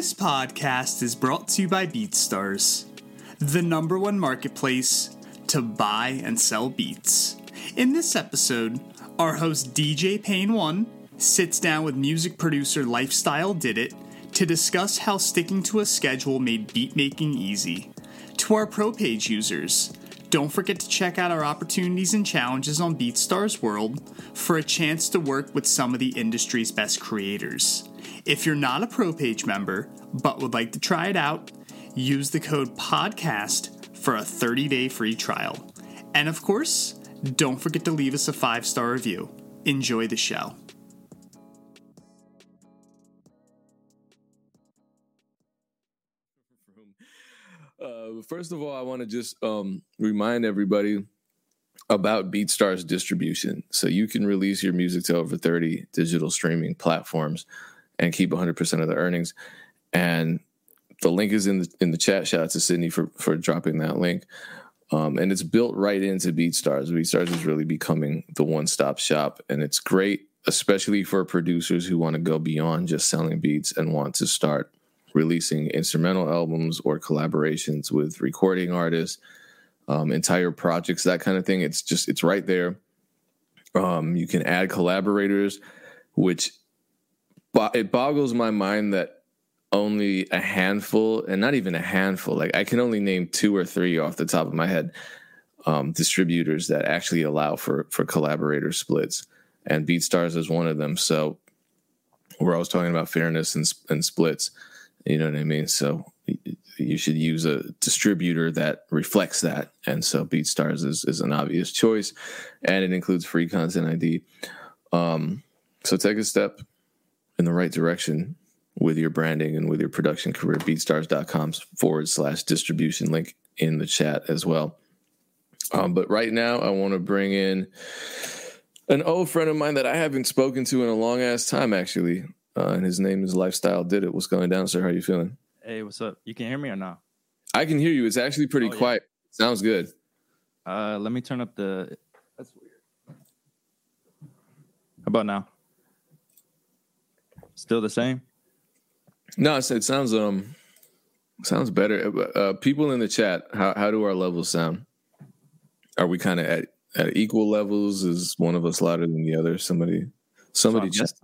This podcast is brought to you by BeatStars, the number one marketplace to buy and sell beats. In this episode, our host DJ Pain 1 sits down with music producer Lifestyle Did It to discuss how sticking to a schedule made beat making easy. To our pro page users, don't forget to check out our opportunities and challenges on BeatStars World for a chance to work with some of the industry's best creators. If you're not a pro page member but would like to try it out, use the code PODCAST for a 30 day free trial. And of course, don't forget to leave us a five star review. Enjoy the show. Uh, first of all, I want to just um, remind everybody about BeatStars distribution. So you can release your music to over 30 digital streaming platforms and keep 100% of the earnings. And the link is in the in the chat. Shout out to Sydney for for dropping that link. Um, and it's built right into BeatStars. BeatStars is really becoming the one stop shop, and it's great, especially for producers who want to go beyond just selling beats and want to start releasing instrumental albums or collaborations with recording artists, um, entire projects, that kind of thing. It's just it's right there. Um, you can add collaborators, which it boggles my mind that only a handful, and not even a handful, like I can only name two or three off the top of my head, um, distributors that actually allow for for collaborator splits, and BeatStars is one of them. So we're always talking about fairness and, and splits. You know what I mean? So you should use a distributor that reflects that. And so BeatStars is, is an obvious choice, and it includes free content ID. Um, so take a step in the right direction with your branding and with your production career. BeatStars.com forward slash distribution link in the chat as well. Um, but right now, I want to bring in an old friend of mine that I haven't spoken to in a long ass time, actually. Uh, and his name is Lifestyle Did It. What's going down, sir? How are you feeling? Hey, what's up? You can hear me or not? I can hear you. It's actually pretty oh, quiet. Yeah. Sounds good. Uh, let me turn up the. That's weird. How about now? Still the same? No, it sounds um sounds better. Uh, people in the chat, how how do our levels sound? Are we kind of at at equal levels? Is one of us louder than the other? Somebody somebody so just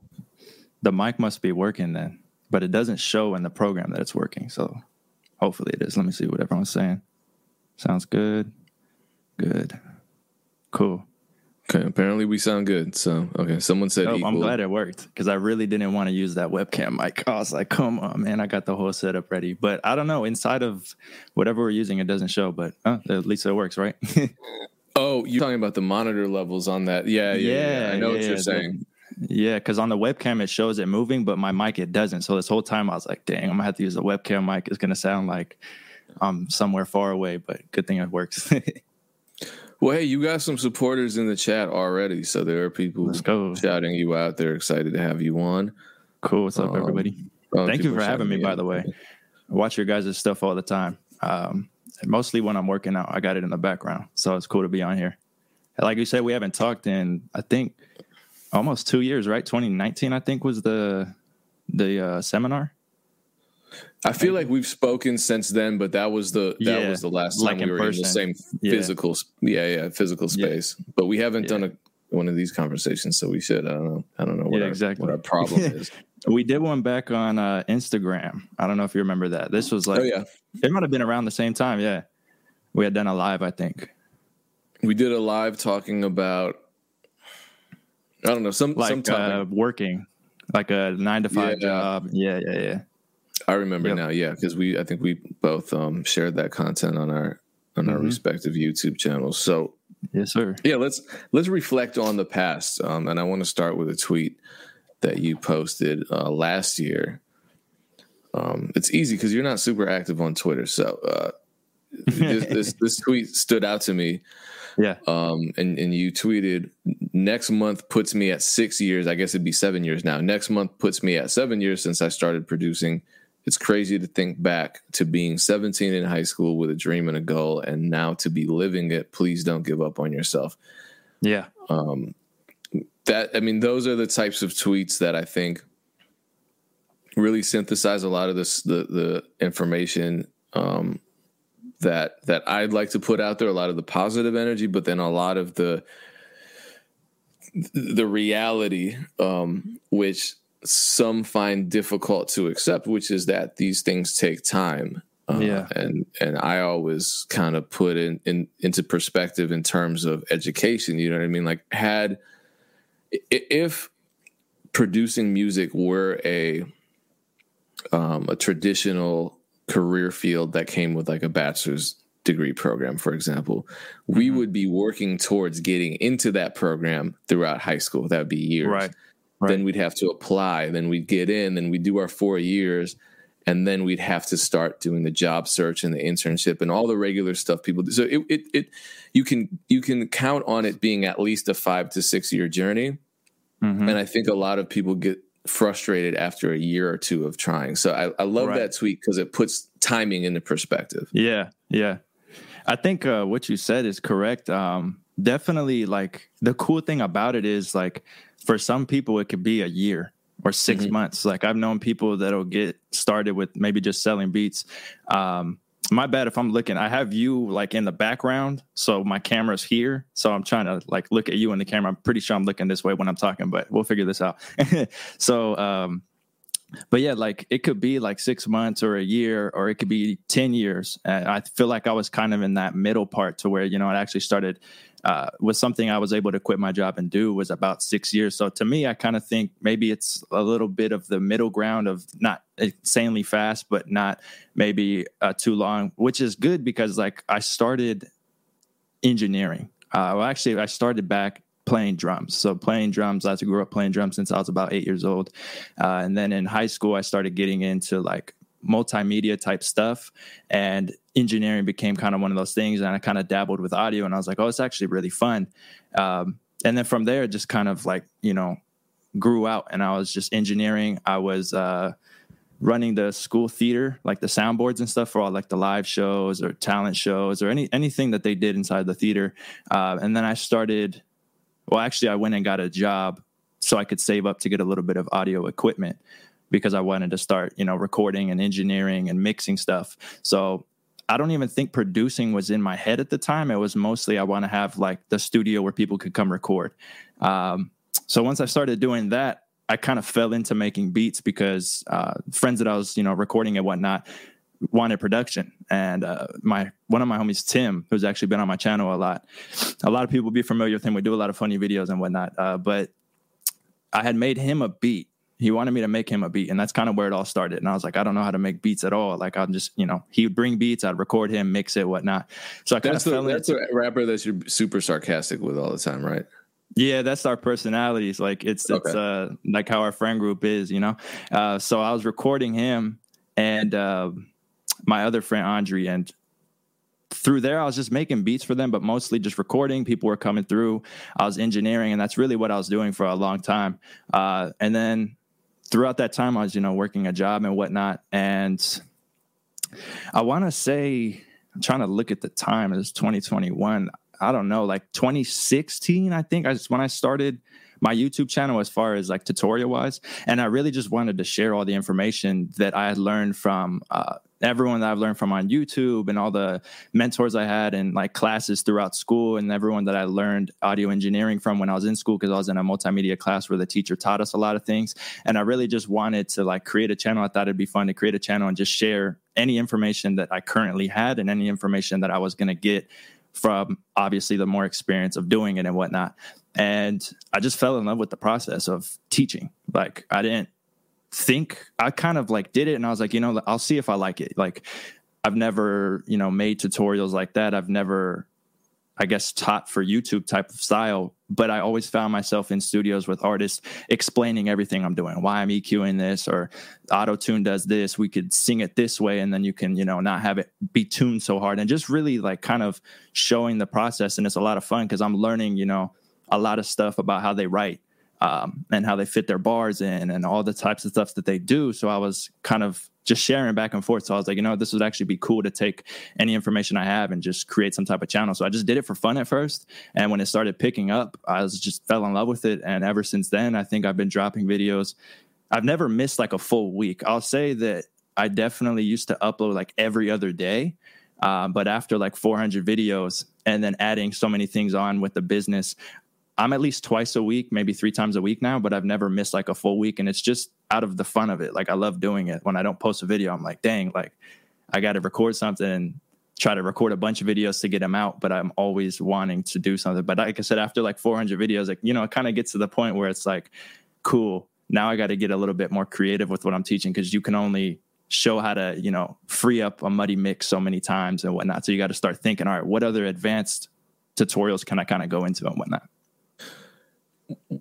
the mic must be working then, but it doesn't show in the program that it's working. So hopefully it is. Let me see what everyone's saying. Sounds good. Good. Cool. Okay, apparently we sound good. So, okay, someone said. Oh, I'm glad it worked because I really didn't want to use that webcam mic. I was like, "Come on, man! I got the whole setup ready." But I don't know. Inside of whatever we're using, it doesn't show. But uh, at least it works, right? oh, you're talking about the monitor levels on that? Yeah, yeah. yeah, yeah. I know yeah, what you're saying. Yeah, because on the webcam it shows it moving, but my mic it doesn't. So this whole time I was like, "Dang, I'm gonna have to use a webcam mic. It's gonna sound like I'm somewhere far away." But good thing it works. Well, hey, you got some supporters in the chat already, so there are people shouting you out. They're excited to have you on. Cool. What's up, um, everybody? Thank you for having me. By the way, I watch your guys' stuff all the time. Um, mostly when I'm working out, I got it in the background, so it's cool to be on here. Like you said, we haven't talked in I think almost two years, right? 2019, I think was the the uh, seminar. I feel like we've spoken since then, but that was the that yeah, was the last time like we were person. in the same physical yeah yeah physical space. Yeah. But we haven't yeah. done a, one of these conversations, so we should. I don't know. I don't know what, our, exactly. what our problem is. we did one back on uh, Instagram. I don't know if you remember that. This was like oh, yeah. it might have been around the same time. Yeah, we had done a live. I think we did a live talking about. I don't know some like uh, working like a nine to five job. Yeah, yeah, yeah. I remember yep. now, yeah, because we I think we both um, shared that content on our on mm-hmm. our respective YouTube channels. So yes, sir. Yeah, let's let's reflect on the past, um, and I want to start with a tweet that you posted uh, last year. Um, it's easy because you're not super active on Twitter, so uh, this, this, this tweet stood out to me. Yeah. Um, and, and you tweeted next month puts me at six years. I guess it'd be seven years now. Next month puts me at seven years since I started producing it's crazy to think back to being 17 in high school with a dream and a goal and now to be living it please don't give up on yourself yeah um that i mean those are the types of tweets that i think really synthesize a lot of this the the information um, that that I'd like to put out there. A lot of the positive energy, but then a lot of the the reality, um, which some find difficult to accept, which is that these things take time. Uh, yeah, and and I always kind of put in, in into perspective in terms of education. You know what I mean? Like, had if producing music were a um, a traditional career field that came with like a bachelor's degree program, for example, mm-hmm. we would be working towards getting into that program throughout high school. That would be years. Right. right. Then we'd have to apply. Then we'd get in. Then we'd do our four years. And then we'd have to start doing the job search and the internship and all the regular stuff people do. So it, it, it you can you can count on it being at least a five to six year journey. Mm-hmm. And I think a lot of people get frustrated after a year or two of trying. So I, I love right. that tweet because it puts timing into perspective. Yeah, yeah. I think uh, what you said is correct. Um, definitely, like the cool thing about it is like for some people it could be a year or 6 mm-hmm. months. Like I've known people that'll get started with maybe just selling beats. Um, my bad if I'm looking. I have you like in the background, so my camera's here. So I'm trying to like look at you in the camera. I'm pretty sure I'm looking this way when I'm talking, but we'll figure this out. so, um, but yeah, like it could be like six months or a year, or it could be ten years. And I feel like I was kind of in that middle part to where you know I actually started uh, was something I was able to quit my job and do was about six years. So to me, I kind of think maybe it's a little bit of the middle ground of not insanely fast, but not maybe uh, too long, which is good because like I started engineering. Uh, well, actually, I started back playing drums. So playing drums, I grew up playing drums since I was about eight years old. Uh, and then in high school, I started getting into like multimedia type stuff and engineering became kind of one of those things and i kind of dabbled with audio and i was like oh it's actually really fun. Um, and then from there it just kind of like you know grew out and i was just engineering. I was uh, running the school theater like the soundboards and stuff for all like the live shows or talent shows or any anything that they did inside the theater. Uh, and then i started well actually i went and got a job so i could save up to get a little bit of audio equipment because I wanted to start, you know, recording and engineering and mixing stuff. So I don't even think producing was in my head at the time. It was mostly I want to have like the studio where people could come record. Um, so once I started doing that, I kind of fell into making beats because uh, friends that I was, you know, recording and whatnot wanted production. And uh, my one of my homies, Tim, who's actually been on my channel a lot. A lot of people be familiar with him. We do a lot of funny videos and whatnot. Uh, but I had made him a beat he wanted me to make him a beat and that's kind of where it all started and i was like i don't know how to make beats at all like i'm just you know he would bring beats i'd record him mix it whatnot so i kind that's of the, that's into, a rapper that you're super sarcastic with all the time right yeah that's our personalities like it's okay. it's uh like how our friend group is you know uh so i was recording him and uh my other friend andre and through there, I was just making beats for them, but mostly just recording. People were coming through. I was engineering, and that's really what I was doing for a long time. Uh, and then throughout that time, I was, you know, working a job and whatnot. And I want to say, I'm trying to look at the time. It was 2021. I don't know, like 2016, I think. I just when I started my YouTube channel as far as like tutorial wise, and I really just wanted to share all the information that I had learned from uh, everyone that I've learned from on YouTube and all the mentors I had and like classes throughout school and everyone that I learned audio engineering from when I was in school because I was in a multimedia class where the teacher taught us a lot of things. And I really just wanted to like create a channel. I thought it'd be fun to create a channel and just share any information that I currently had and any information that I was going to get from obviously the more experience of doing it and whatnot. And I just fell in love with the process of teaching. Like I didn't think I kind of like did it and I was like, you know, I'll see if I like it. Like I've never, you know, made tutorials like that. I've never I guess taught for YouTube type of style, but I always found myself in studios with artists explaining everything I'm doing, why I'm EQing this or auto tune does this. We could sing it this way, and then you can, you know, not have it be tuned so hard, and just really like kind of showing the process. And it's a lot of fun because I'm learning, you know, a lot of stuff about how they write um, and how they fit their bars in and all the types of stuff that they do. So I was kind of just sharing back and forth. So I was like, you know, this would actually be cool to take any information I have and just create some type of channel. So I just did it for fun at first. And when it started picking up, I was just fell in love with it. And ever since then, I think I've been dropping videos I've never missed like a full week. I'll say that I definitely used to upload like every other day. Uh, but after like 400 videos and then adding so many things on with the business, I'm at least twice a week, maybe three times a week now, but I've never missed like a full week. And it's just out of the fun of it. Like I love doing it. When I don't post a video, I'm like, dang, like I got to record something and try to record a bunch of videos to get them out. But I'm always wanting to do something. But like I said, after like 400 videos, like, you know, it kind of gets to the point where it's like, cool. Now I got to get a little bit more creative with what I'm teaching because you can only show how to, you know, free up a muddy mix so many times and whatnot. So you got to start thinking, all right, what other advanced tutorials can I kind of go into and whatnot?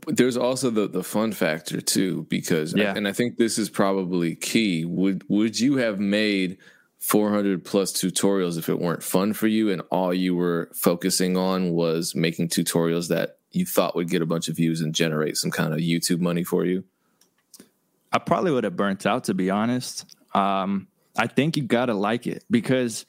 There's also the the fun factor too, because yeah. I, and I think this is probably key. Would would you have made 400 plus tutorials if it weren't fun for you and all you were focusing on was making tutorials that you thought would get a bunch of views and generate some kind of YouTube money for you? I probably would have burnt out to be honest. Um, I think you gotta like it because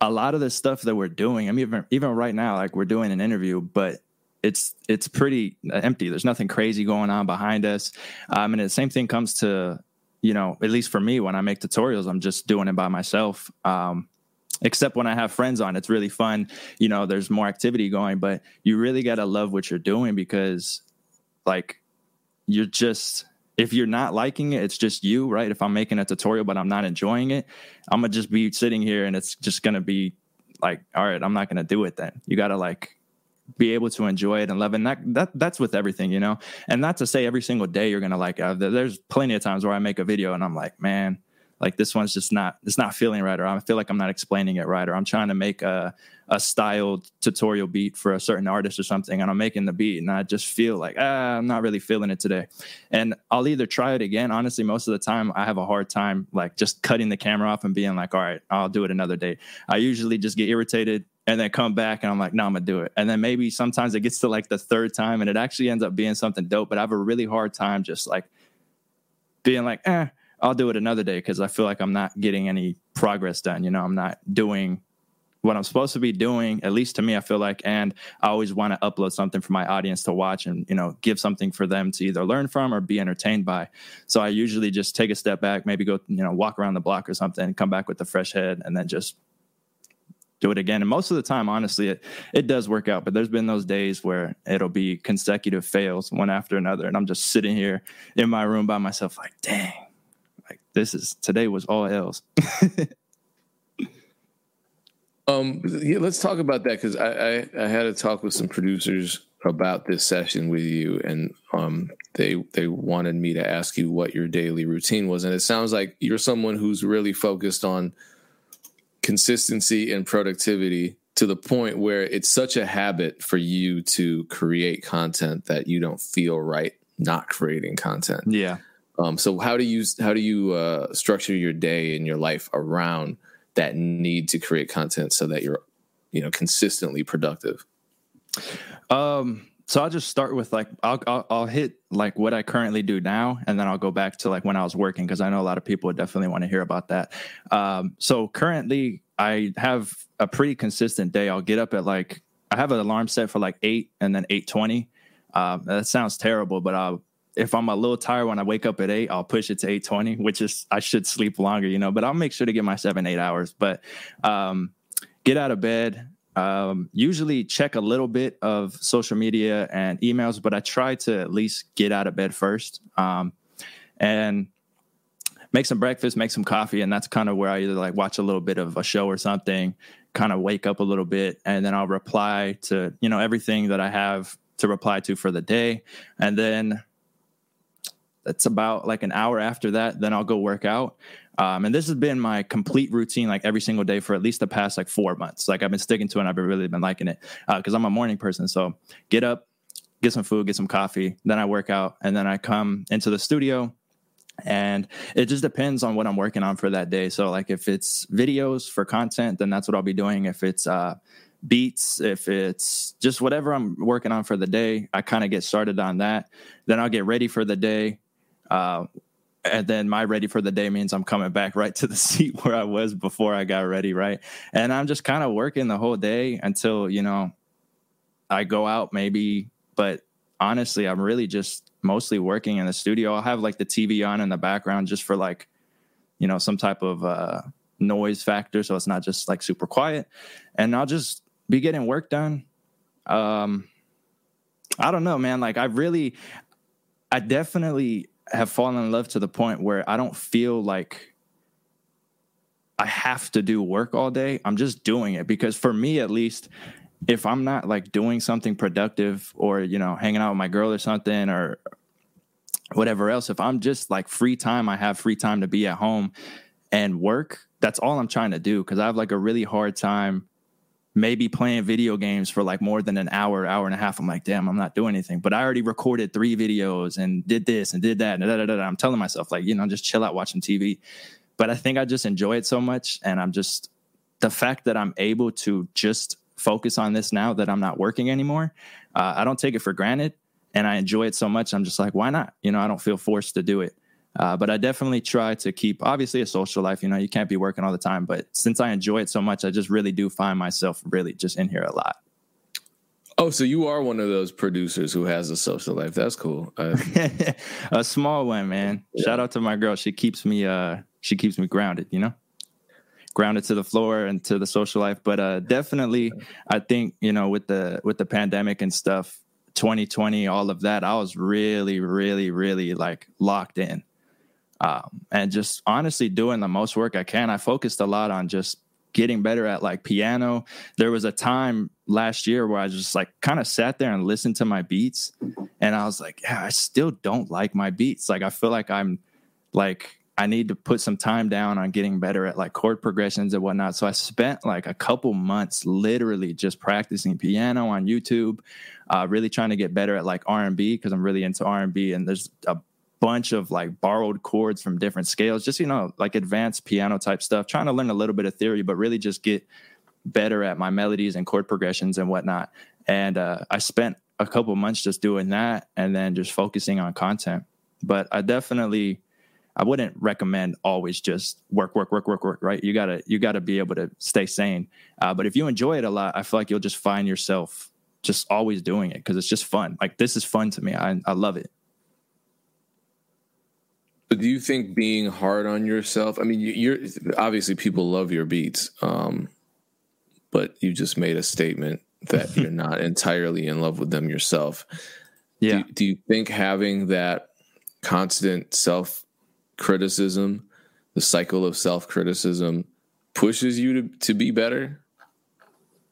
a lot of the stuff that we're doing, I mean, even, even right now, like we're doing an interview, but it's it's pretty empty. There's nothing crazy going on behind us. Um, and the same thing comes to you know, at least for me, when I make tutorials, I'm just doing it by myself. Um, except when I have friends on, it's really fun. You know, there's more activity going, but you really got to love what you're doing because, like, you're just if you're not liking it, it's just you, right? If I'm making a tutorial but I'm not enjoying it, I'm gonna just be sitting here and it's just gonna be like, all right, I'm not gonna do it then. You gotta like be able to enjoy it and love it. And that, that that's with everything, you know. And not to say every single day you're gonna like. it. there's plenty of times where I make a video and I'm like, man, like this one's just not it's not feeling right or i feel like i'm not explaining it right or i'm trying to make a, a styled tutorial beat for a certain artist or something and i'm making the beat and i just feel like ah, i'm not really feeling it today and i'll either try it again honestly most of the time i have a hard time like just cutting the camera off and being like all right i'll do it another day i usually just get irritated and then come back and I'm like, no, I'm gonna do it. And then maybe sometimes it gets to like the third time and it actually ends up being something dope. But I have a really hard time just like being like, eh, I'll do it another day because I feel like I'm not getting any progress done. You know, I'm not doing what I'm supposed to be doing, at least to me, I feel like. And I always want to upload something for my audience to watch and, you know, give something for them to either learn from or be entertained by. So I usually just take a step back, maybe go, you know, walk around the block or something, come back with a fresh head, and then just do it again. And most of the time, honestly, it, it does work out. But there's been those days where it'll be consecutive fails one after another. And I'm just sitting here in my room by myself, like, dang, like this is today was all else. um, yeah, let's talk about that because I, I I had a talk with some producers about this session with you, and um, they they wanted me to ask you what your daily routine was, and it sounds like you're someone who's really focused on consistency and productivity to the point where it's such a habit for you to create content that you don't feel right not creating content. Yeah. Um, so how do you how do you uh, structure your day and your life around that need to create content so that you're you know consistently productive? Um, so I'll just start with like I'll, I'll, I'll hit like what I currently do now, and then I'll go back to like when I was working because I know a lot of people would definitely want to hear about that. Um, so currently I have a pretty consistent day. I'll get up at like I have an alarm set for like eight and then eight twenty. Um, that sounds terrible, but I'll if I'm a little tired when I wake up at eight, I'll push it to eight twenty, which is I should sleep longer, you know. But I'll make sure to get my seven eight hours. But um, get out of bed. Um, usually check a little bit of social media and emails, but I try to at least get out of bed first. Um, and make some breakfast, make some coffee, and that's kind of where I either like watch a little bit of a show or something, kind of wake up a little bit, and then I'll reply to you know everything that I have to reply to for the day, and then that's about like an hour after that. Then I'll go work out. Um, and this has been my complete routine, like every single day for at least the past like four months. Like I've been sticking to it and I've really been liking it because uh, I'm a morning person. So get up, get some food, get some coffee, then I work out, and then I come into the studio. And it just depends on what I'm working on for that day. So, like, if it's videos for content, then that's what I'll be doing. If it's uh, beats, if it's just whatever I'm working on for the day, I kind of get started on that. Then I'll get ready for the day. Uh, and then my ready for the day means I'm coming back right to the seat where I was before I got ready, right? And I'm just kind of working the whole day until, you know, I go out maybe, but honestly, I'm really just mostly working in the studio. I'll have like the TV on in the background just for like, you know, some type of uh, noise factor, so it's not just like super quiet. And I'll just be getting work done. Um, I don't know, man. Like I really, I definitely have fallen in love to the point where I don't feel like I have to do work all day. I'm just doing it because for me, at least, if I'm not like doing something productive or, you know, hanging out with my girl or something or whatever else, if I'm just like free time, I have free time to be at home and work, that's all I'm trying to do. Cause I have like a really hard time maybe playing video games for like more than an hour, hour and a half. I'm like, damn, I'm not doing anything. But I already recorded three videos and did this and did that. And da, da, da, I'm telling myself, like, you know, just chill out watching TV. But I think I just enjoy it so much. And I'm just, the fact that I'm able to just focus on this now that I'm not working anymore, uh, I don't take it for granted. And I enjoy it so much. I'm just like, why not? You know, I don't feel forced to do it. Uh, but I definitely try to keep obviously a social life. You know, you can't be working all the time. But since I enjoy it so much, I just really do find myself really just in here a lot. Oh, so you are one of those producers who has a social life. That's cool. Uh, a small one, man. Yeah. Shout out to my girl. She keeps me uh she keeps me grounded, you know? Grounded to the floor and to the social life. But uh definitely I think, you know, with the with the pandemic and stuff, 2020, all of that, I was really, really, really like locked in um, and just honestly doing the most work I can. I focused a lot on just getting better at like piano. There was a time last year where I just like kind of sat there and listened to my beats, and I was like, yeah, I still don't like my beats. Like I feel like I'm like I need to put some time down on getting better at like chord progressions and whatnot. So I spent like a couple months literally just practicing piano on YouTube, uh, really trying to get better at like R and B because I'm really into R and B. And there's a bunch of like borrowed chords from different scales, just, you know, like advanced piano type stuff, trying to learn a little bit of theory, but really just get better at my melodies and chord progressions and whatnot. And uh, I spent a couple months just doing that and then just focusing on content. But I definitely, I wouldn't recommend always just work, work, work, work, work. Right? You gotta, you gotta be able to stay sane. Uh, but if you enjoy it a lot, I feel like you'll just find yourself just always doing it because it's just fun. Like this is fun to me. I, I love it. But do you think being hard on yourself? I mean, you're obviously people love your beats, um, but you just made a statement that you're not entirely in love with them yourself. Yeah. Do, do you think having that constant self criticism, the cycle of self criticism, pushes you to to be better?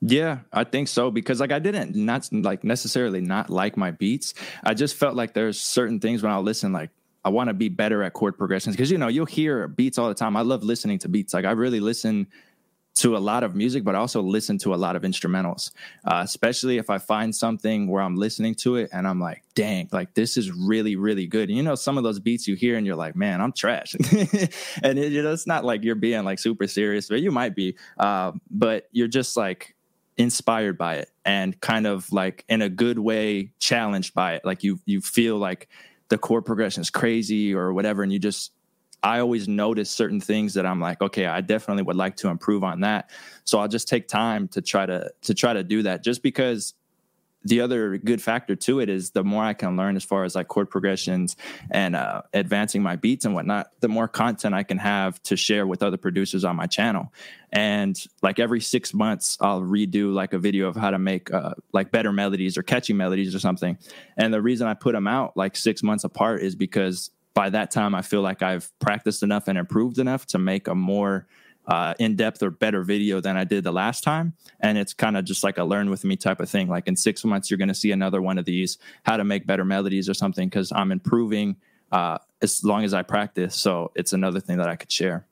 Yeah, I think so because like I didn't not like necessarily not like my beats. I just felt like there's certain things when I listen like I want to be better at chord progressions because you know you'll hear beats all the time. I love listening to beats. Like I really listen to a lot of music, but I also listen to a lot of instrumentals. Uh, especially if I find something where I'm listening to it and I'm like, dang, like this is really really good. And you know some of those beats you hear and you're like, man, I'm trash. and it, you know it's not like you're being like super serious, but you might be. Uh, but you're just like inspired by it and kind of like in a good way challenged by it. Like you you feel like the chord progression is crazy or whatever and you just I always notice certain things that I'm like, okay, I definitely would like to improve on that. So I'll just take time to try to to try to do that just because the other good factor to it is the more I can learn as far as like chord progressions and uh, advancing my beats and whatnot, the more content I can have to share with other producers on my channel. And like every six months, I'll redo like a video of how to make uh, like better melodies or catchy melodies or something. And the reason I put them out like six months apart is because by that time, I feel like I've practiced enough and improved enough to make a more uh, in depth or better video than I did the last time. And it's kind of just like a learn with me type of thing. Like in six months, you're going to see another one of these, how to make better melodies or something, because I'm improving uh, as long as I practice. So it's another thing that I could share.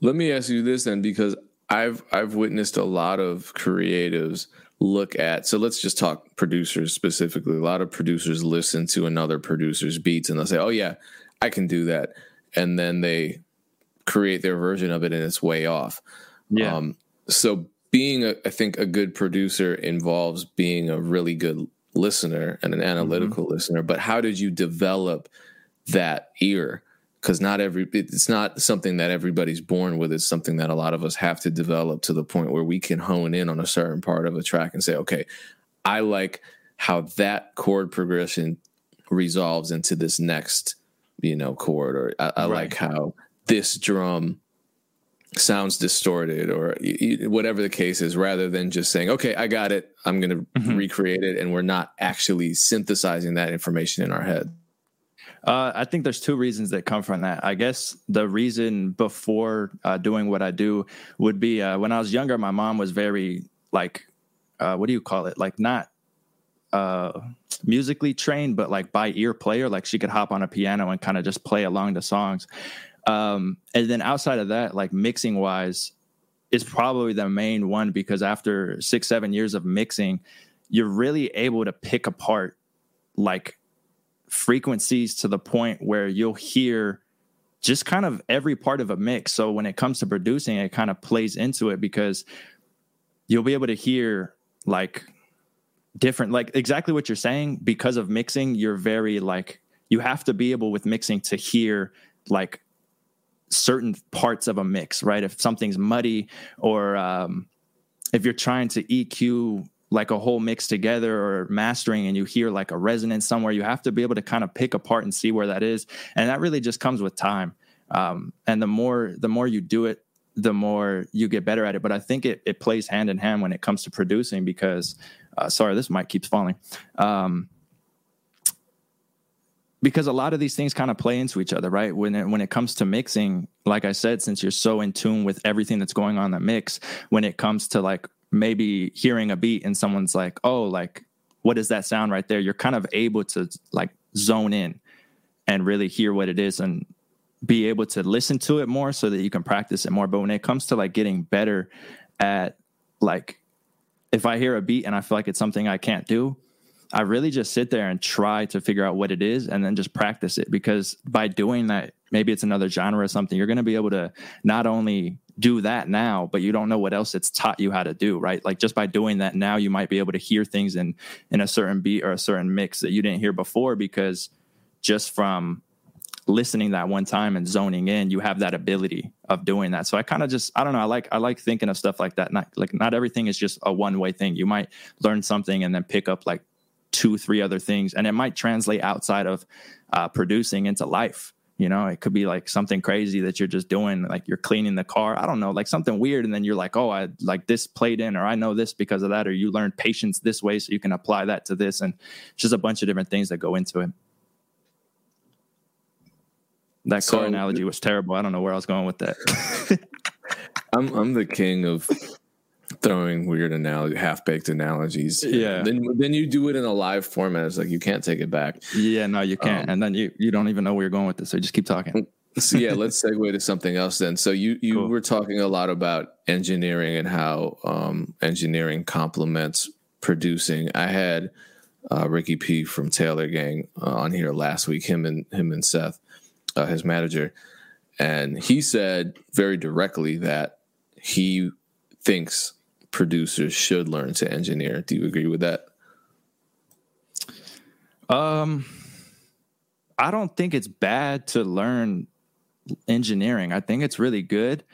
Let me ask you this then, because I've I've witnessed a lot of creatives look at so let's just talk producers specifically a lot of producers listen to another producer's beats and they'll say oh yeah i can do that and then they create their version of it and it's way off. Yeah. Um, so being a, I think a good producer involves being a really good listener and an analytical mm-hmm. listener. But how did you develop that ear? Because not every it's not something that everybody's born with. It's something that a lot of us have to develop to the point where we can hone in on a certain part of a track and say, okay, I like how that chord progression resolves into this next, you know, chord, or I, I right. like how this drum sounds distorted or whatever the case is rather than just saying okay i got it i'm going to mm-hmm. recreate it and we're not actually synthesizing that information in our head uh, I think there's two reasons that come from that. I guess the reason before uh, doing what I do would be uh, when I was younger, my mom was very like, uh, what do you call it? Like not uh, musically trained, but like by ear player. Like she could hop on a piano and kind of just play along the songs. Um, and then outside of that, like mixing wise, is probably the main one because after six, seven years of mixing, you're really able to pick apart like frequencies to the point where you'll hear just kind of every part of a mix. So when it comes to producing, it kind of plays into it because you'll be able to hear like different, like exactly what you're saying. Because of mixing, you're very like, you have to be able with mixing to hear like certain parts of a mix, right? If something's muddy or um, if you're trying to EQ like a whole mix together or mastering and you hear like a resonance somewhere, you have to be able to kind of pick apart and see where that is. And that really just comes with time. Um, and the more the more you do it, the more you get better at it. But I think it it plays hand in hand when it comes to producing because uh, sorry, this mic keeps falling. Um, because a lot of these things kind of play into each other, right? When it, when it comes to mixing, like I said, since you're so in tune with everything that's going on in the mix, when it comes to like maybe hearing a beat and someone's like, "Oh, like what is that sound right there?" You're kind of able to like zone in and really hear what it is and be able to listen to it more so that you can practice it more. But when it comes to like getting better at like if I hear a beat and I feel like it's something I can't do, I really just sit there and try to figure out what it is and then just practice it because by doing that, maybe it's another genre or something, you're going to be able to not only do that now, but you don't know what else it's taught you how to do, right? Like just by doing that now, you might be able to hear things in in a certain beat or a certain mix that you didn't hear before because just from listening that one time and zoning in, you have that ability of doing that. So I kind of just I don't know, I like I like thinking of stuff like that. Not like not everything is just a one way thing. You might learn something and then pick up like two, three other things, and it might translate outside of uh, producing into life. You know, it could be like something crazy that you're just doing, like you're cleaning the car. I don't know, like something weird, and then you're like, oh, I like this played in, or I know this because of that, or you learn patience this way, so you can apply that to this, and just a bunch of different things that go into it. That so, car analogy was terrible. I don't know where I was going with that. I'm I'm the king of throwing weird analogy, half baked analogies. Yeah. Then then you do it in a live format. It's like you can't take it back. Yeah, no, you can't. Um, and then you you don't even know where you're going with this. So just keep talking. so yeah, let's segue to something else then. So you you cool. were talking a lot about engineering and how um, engineering complements producing. I had uh, Ricky P from Taylor Gang uh, on here last week. Him and him and Seth, uh, his manager, and he said very directly that he thinks producers should learn to engineer. Do you agree with that? Um, I don't think it's bad to learn engineering. I think it's really good.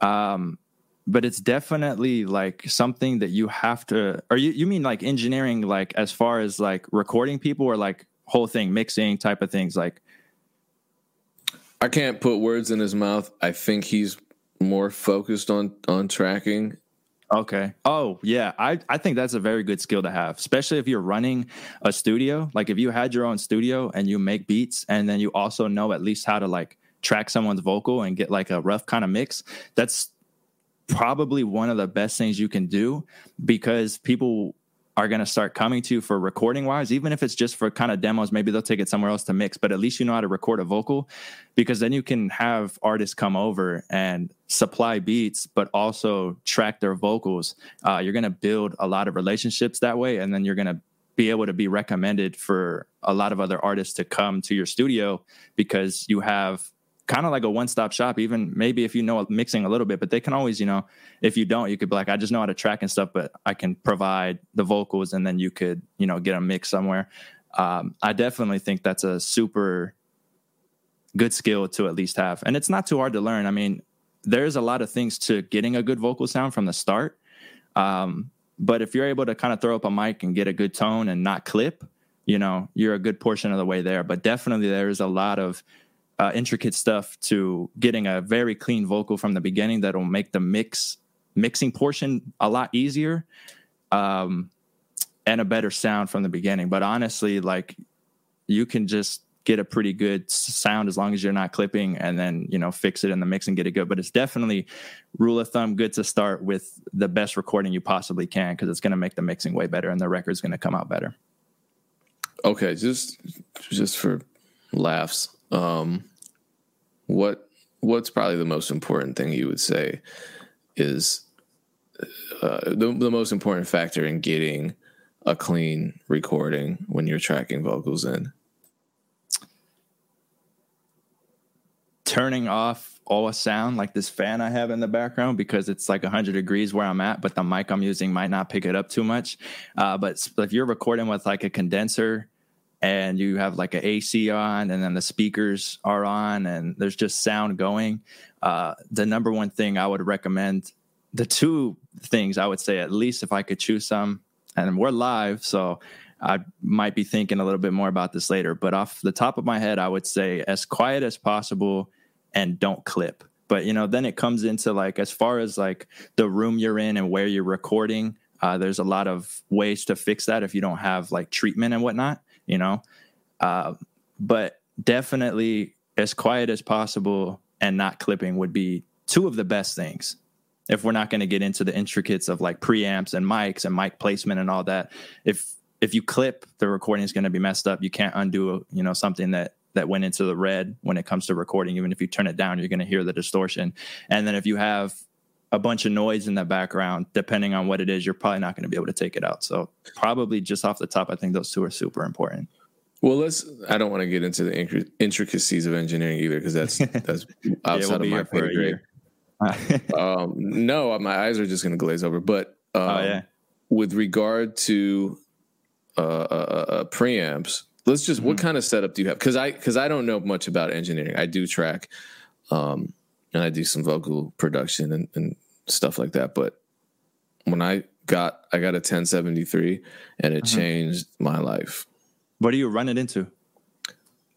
Um, but it's definitely like something that you have to or you, you mean like engineering like as far as like recording people or like whole thing mixing type of things like I can't put words in his mouth. I think he's more focused on on tracking Okay. Oh, yeah. I, I think that's a very good skill to have, especially if you're running a studio. Like if you had your own studio and you make beats and then you also know at least how to like track someone's vocal and get like a rough kind of mix, that's probably one of the best things you can do because people are going to start coming to for recording wise, even if it's just for kind of demos, maybe they'll take it somewhere else to mix, but at least you know how to record a vocal because then you can have artists come over and supply beats, but also track their vocals. Uh, you're going to build a lot of relationships that way. And then you're going to be able to be recommended for a lot of other artists to come to your studio because you have kind of like a one stop shop, even maybe if you know mixing a little bit, but they can always, you know, if you don't, you could be like, I just know how to track and stuff, but I can provide the vocals and then you could, you know, get a mix somewhere. Um, I definitely think that's a super good skill to at least have. And it's not too hard to learn. I mean, there's a lot of things to getting a good vocal sound from the start. Um, but if you're able to kind of throw up a mic and get a good tone and not clip, you know, you're a good portion of the way there. But definitely there's a lot of uh, intricate stuff to getting a very clean vocal from the beginning that'll make the mix mixing portion a lot easier um, and a better sound from the beginning. But honestly, like you can just get a pretty good sound as long as you're not clipping and then you know fix it in the mix and get it good but it's definitely rule of thumb good to start with the best recording you possibly can because it's going to make the mixing way better and the record's going to come out better okay just just for laughs um what what's probably the most important thing you would say is uh, the, the most important factor in getting a clean recording when you're tracking vocals in turning off all sound like this fan I have in the background because it's like 100 degrees where I'm at, but the mic I'm using might not pick it up too much. Uh, but if you're recording with like a condenser and you have like an AC on and then the speakers are on and there's just sound going, uh, the number one thing I would recommend, the two things I would say, at least if I could choose some, and we're live, so I might be thinking a little bit more about this later, but off the top of my head, I would say as quiet as possible and don't clip. But you know, then it comes into like as far as like the room you're in and where you're recording. Uh, there's a lot of ways to fix that if you don't have like treatment and whatnot, you know. Uh, but definitely as quiet as possible and not clipping would be two of the best things if we're not going to get into the intricates of like preamps and mics and mic placement and all that if if you clip, the recording is going to be messed up. You can't undo, you know, something that that went into the red when it comes to recording. Even if you turn it down, you're going to hear the distortion. And then if you have a bunch of noise in the background, depending on what it is, you're probably not going to be able to take it out. So probably just off the top, I think those two are super important. Well, let's. I don't want to get into the intricacies of engineering either, because that's that's outside yeah, we'll of my pay grade. um, no, my eyes are just going to glaze over. But oh, um, oh, yeah. with regard to uh, uh, uh, preamps. Let's just mm-hmm. what kind of setup do you have? Because I because I don't know much about engineering. I do track, um, and I do some vocal production and, and stuff like that. But when I got I got a 1073 and it uh-huh. changed my life. What do you run it into?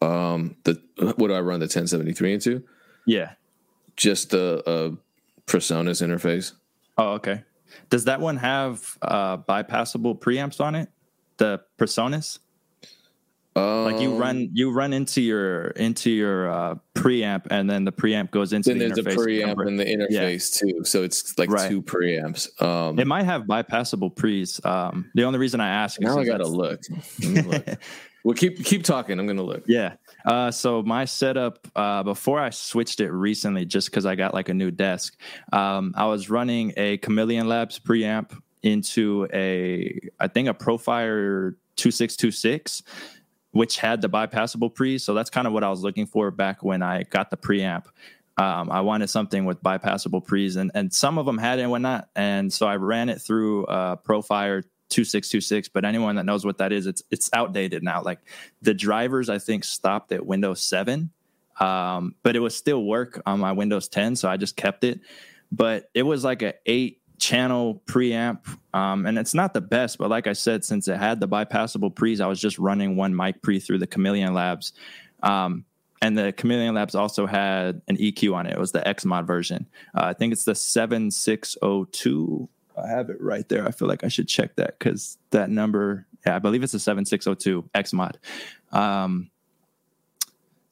Um, the what do I run the 1073 into? Yeah, just the uh, PreSonus interface. Oh, okay. Does that one have uh, bypassable preamps on it? the PreSonus? Um, like you run um, you run into your into your uh, preamp and then the preamp goes into then the there's interface. a preamp in the interface yeah. too, so it's like right. two preamps. Um, it might have bypassable pre's. Um, the only reason I ask now I gotta look. look. well, keep keep talking. I'm gonna look. Yeah. Uh, so my setup uh, before I switched it recently, just because I got like a new desk, um, I was running a Chameleon Labs preamp into a I think a Profire 2626 which had the bypassable pre so that's kind of what I was looking for back when I got the preamp. Um, I wanted something with bypassable pre's and, and some of them had it and whatnot and so I ran it through uh, Profire 2626 but anyone that knows what that is it's it's outdated now. Like the drivers I think stopped at Windows 7 um, but it was still work on my Windows 10 so I just kept it. But it was like a 8 channel preamp um, and it's not the best but like i said since it had the bypassable pre's i was just running one mic pre through the chameleon labs um, and the chameleon labs also had an eq on it. It was the xmod version. Uh, i think it's the 7602 i have it right there. I feel like i should check that because that number yeah i believe it's a 7602 xmod um,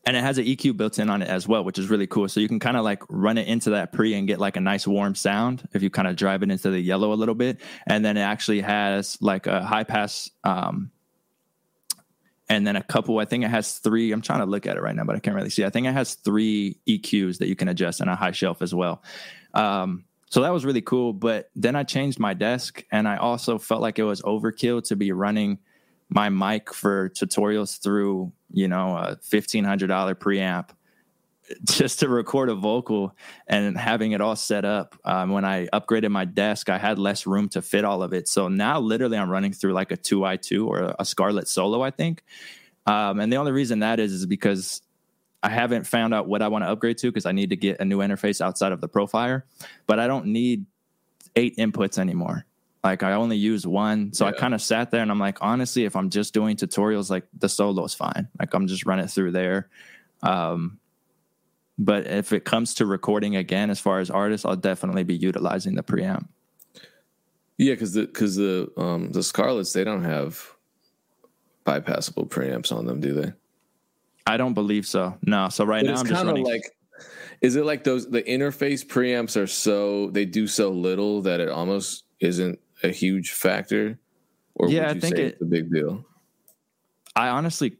and it has an EQ built in on it as well, which is really cool. So you can kind of like run it into that pre and get like a nice warm sound if you kind of drive it into the yellow a little bit. And then it actually has like a high pass, um, and then a couple. I think it has three. I'm trying to look at it right now, but I can't really see. I think it has three EQs that you can adjust and a high shelf as well. Um, so that was really cool. But then I changed my desk, and I also felt like it was overkill to be running my mic for tutorials through you know a fifteen hundred dollar preamp just to record a vocal and having it all set up. Um, when I upgraded my desk, I had less room to fit all of it. So now, literally, I'm running through like a 2i2 or a Scarlett Solo, I think. Um, and the only reason that is is because I haven't found out what I want to upgrade to because I need to get a new interface outside of the Profire. But I don't need eight inputs anymore. Like I only use one. So yeah. I kind of sat there and I'm like, honestly, if I'm just doing tutorials, like the solo is fine. Like I'm just running through there. Um, but if it comes to recording again, as far as artists, I'll definitely be utilizing the preamp. Yeah, because the because the um the Scarletts they don't have bypassable preamps on them, do they? I don't believe so. No. So right but now I'm just running. Like, is it like those the interface preamps are so they do so little that it almost isn't a huge factor? Or yeah, I think it's a big deal. I honestly,